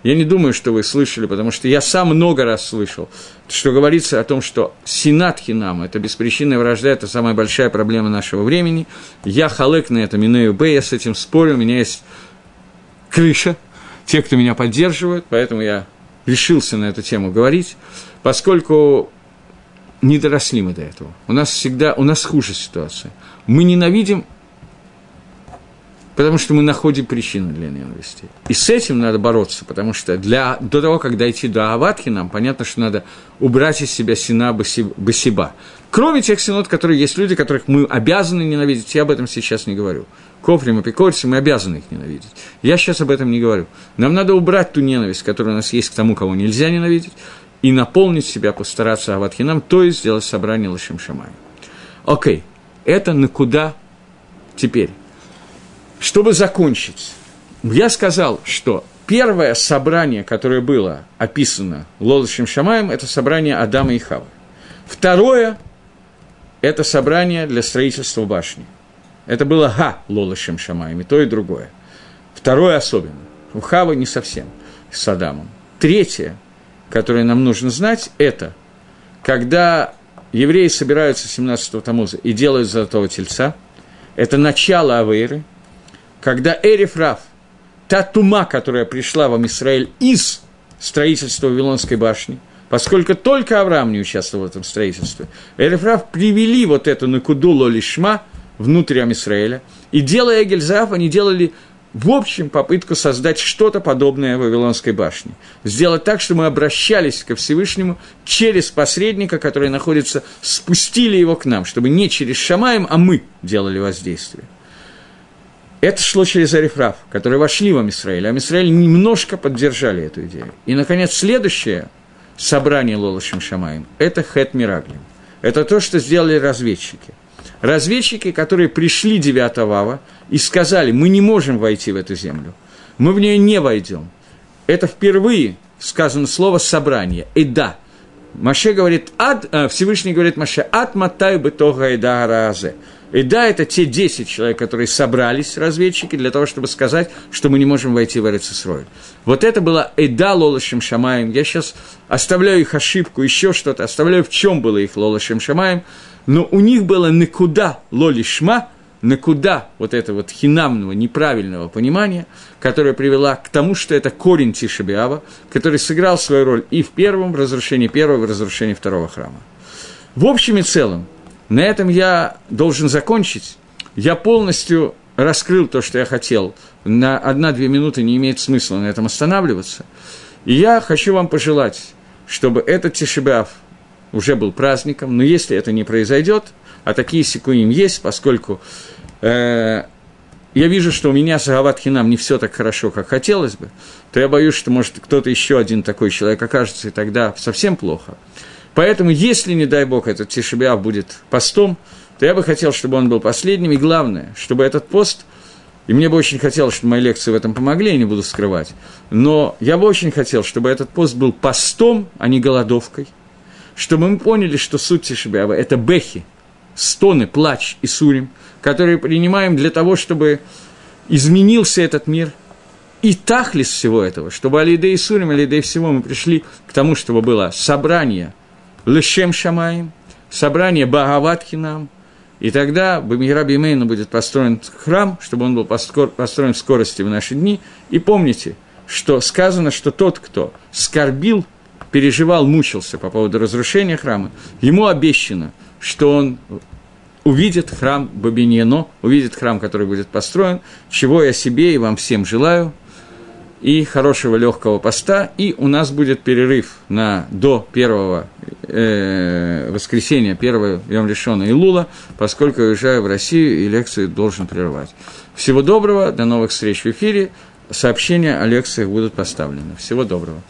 [SPEAKER 1] Я не думаю, что вы слышали, потому что я сам много раз слышал, что говорится о том, что сенат хинам – это беспричинная вражда, это самая большая проблема нашего времени. Я халек на это, Минею Б, я с этим спорю, у меня есть крыша, те, кто меня поддерживают, поэтому я решился на эту тему говорить, поскольку не доросли мы до этого. У нас всегда, у нас хуже ситуация. Мы ненавидим, потому что мы находим причины для ненависти. И с этим надо бороться, потому что для, до того, как дойти до Аватки, нам понятно, что надо убрать из себя сина Басиба. Кроме тех синод, которые есть люди, которых мы обязаны ненавидеть, я об этом сейчас не говорю. Кофрим, Апикорси, мы обязаны их ненавидеть. Я сейчас об этом не говорю. Нам надо убрать ту ненависть, которая у нас есть к тому, кого нельзя ненавидеть, и наполнить себя, постараться Аватхинам, то есть сделать собрание Лашим Шамай. Окей, это на куда теперь? Чтобы закончить, я сказал, что первое собрание, которое было описано Лолашим Шамаем, это собрание Адама и Хавы. Второе – это собрание для строительства башни. Это было га Лолашим Шамаем, и то, и другое. Второе особенно. У Хавы не совсем с Адамом. Третье, которое нам нужно знать, это когда евреи собираются 17-го Тамуза и делают золотого тельца, это начало Авейры, когда Эрифраф, та тума, которая пришла в Израиль из строительства Вавилонской башни, поскольку только Авраам не участвовал в этом строительстве, Эрифраф привели вот эту Накуду Лолишма – внутрь Амисраэля. И делая Эгельзаф, они делали в общем попытку создать что-то подобное Вавилонской башне. Сделать так, что мы обращались ко Всевышнему через посредника, который находится, спустили его к нам, чтобы не через Шамаем, а мы делали воздействие. Это шло через Арифраф, которые вошли в Амисраэль. Амисраэль немножко поддержали эту идею. И, наконец, следующее собрание Лолошим Шамаем – это Хет Мираглим. Это то, что сделали разведчики – разведчики, которые пришли 9 ава и сказали, мы не можем войти в эту землю, мы в нее не войдем. Это впервые сказано слово «собрание», и да. Маше говорит, ад, э, Всевышний говорит Маше, ад матай бы и да И да, это те 10 человек, которые собрались, разведчики, для того, чтобы сказать, что мы не можем войти в Эрицисроль. Вот это было Эда Лолашем Шамаем. Я сейчас оставляю их ошибку, еще что-то, оставляю, в чем было их Лолашем Шамаем но у них было никуда лолишма, никуда вот этого вот хинамного, неправильного понимания, которое привело к тому, что это корень Тишебиава, который сыграл свою роль и в первом разрушении первого, в разрушении второго храма. В общем и целом, на этом я должен закончить. Я полностью раскрыл то, что я хотел. На одна-две минуты не имеет смысла на этом останавливаться. И я хочу вам пожелать, чтобы этот Тишебиав – уже был праздником, но если это не произойдет, а такие секуим есть, поскольку э, я вижу, что у меня с Агават Хинам не все так хорошо, как хотелось бы, то я боюсь, что, может, кто-то еще один такой человек окажется, и тогда совсем плохо. Поэтому, если, не дай бог, этот Тишебиав будет постом, то я бы хотел, чтобы он был последним, и главное, чтобы этот пост, и мне бы очень хотелось, чтобы мои лекции в этом помогли, я не буду скрывать, но я бы очень хотел, чтобы этот пост был постом, а не голодовкой – чтобы мы поняли, что суть Тишебиава – это бехи, стоны, плач и сурим, которые принимаем для того, чтобы изменился этот мир. И тахлис всего этого, чтобы Алиде и Сурим, Алиде всего мы пришли к тому, чтобы было собрание Лешем Шамаем, собрание Багаватхинам, и тогда Бамира Бимейна будет построен храм, чтобы он был построен в скорости в наши дни. И помните, что сказано, что тот, кто скорбил переживал, мучился по поводу разрушения храма, ему обещано, что он увидит храм Бабиньяно, увидит храм, который будет построен, чего я себе и вам всем желаю, и хорошего легкого поста, и у нас будет перерыв на, до первого э, воскресенья, первого Йом Решона Илула, поскольку я уезжаю в Россию и лекцию должен прервать. Всего доброго, до новых встреч в эфире, сообщения о лекциях будут поставлены. Всего доброго.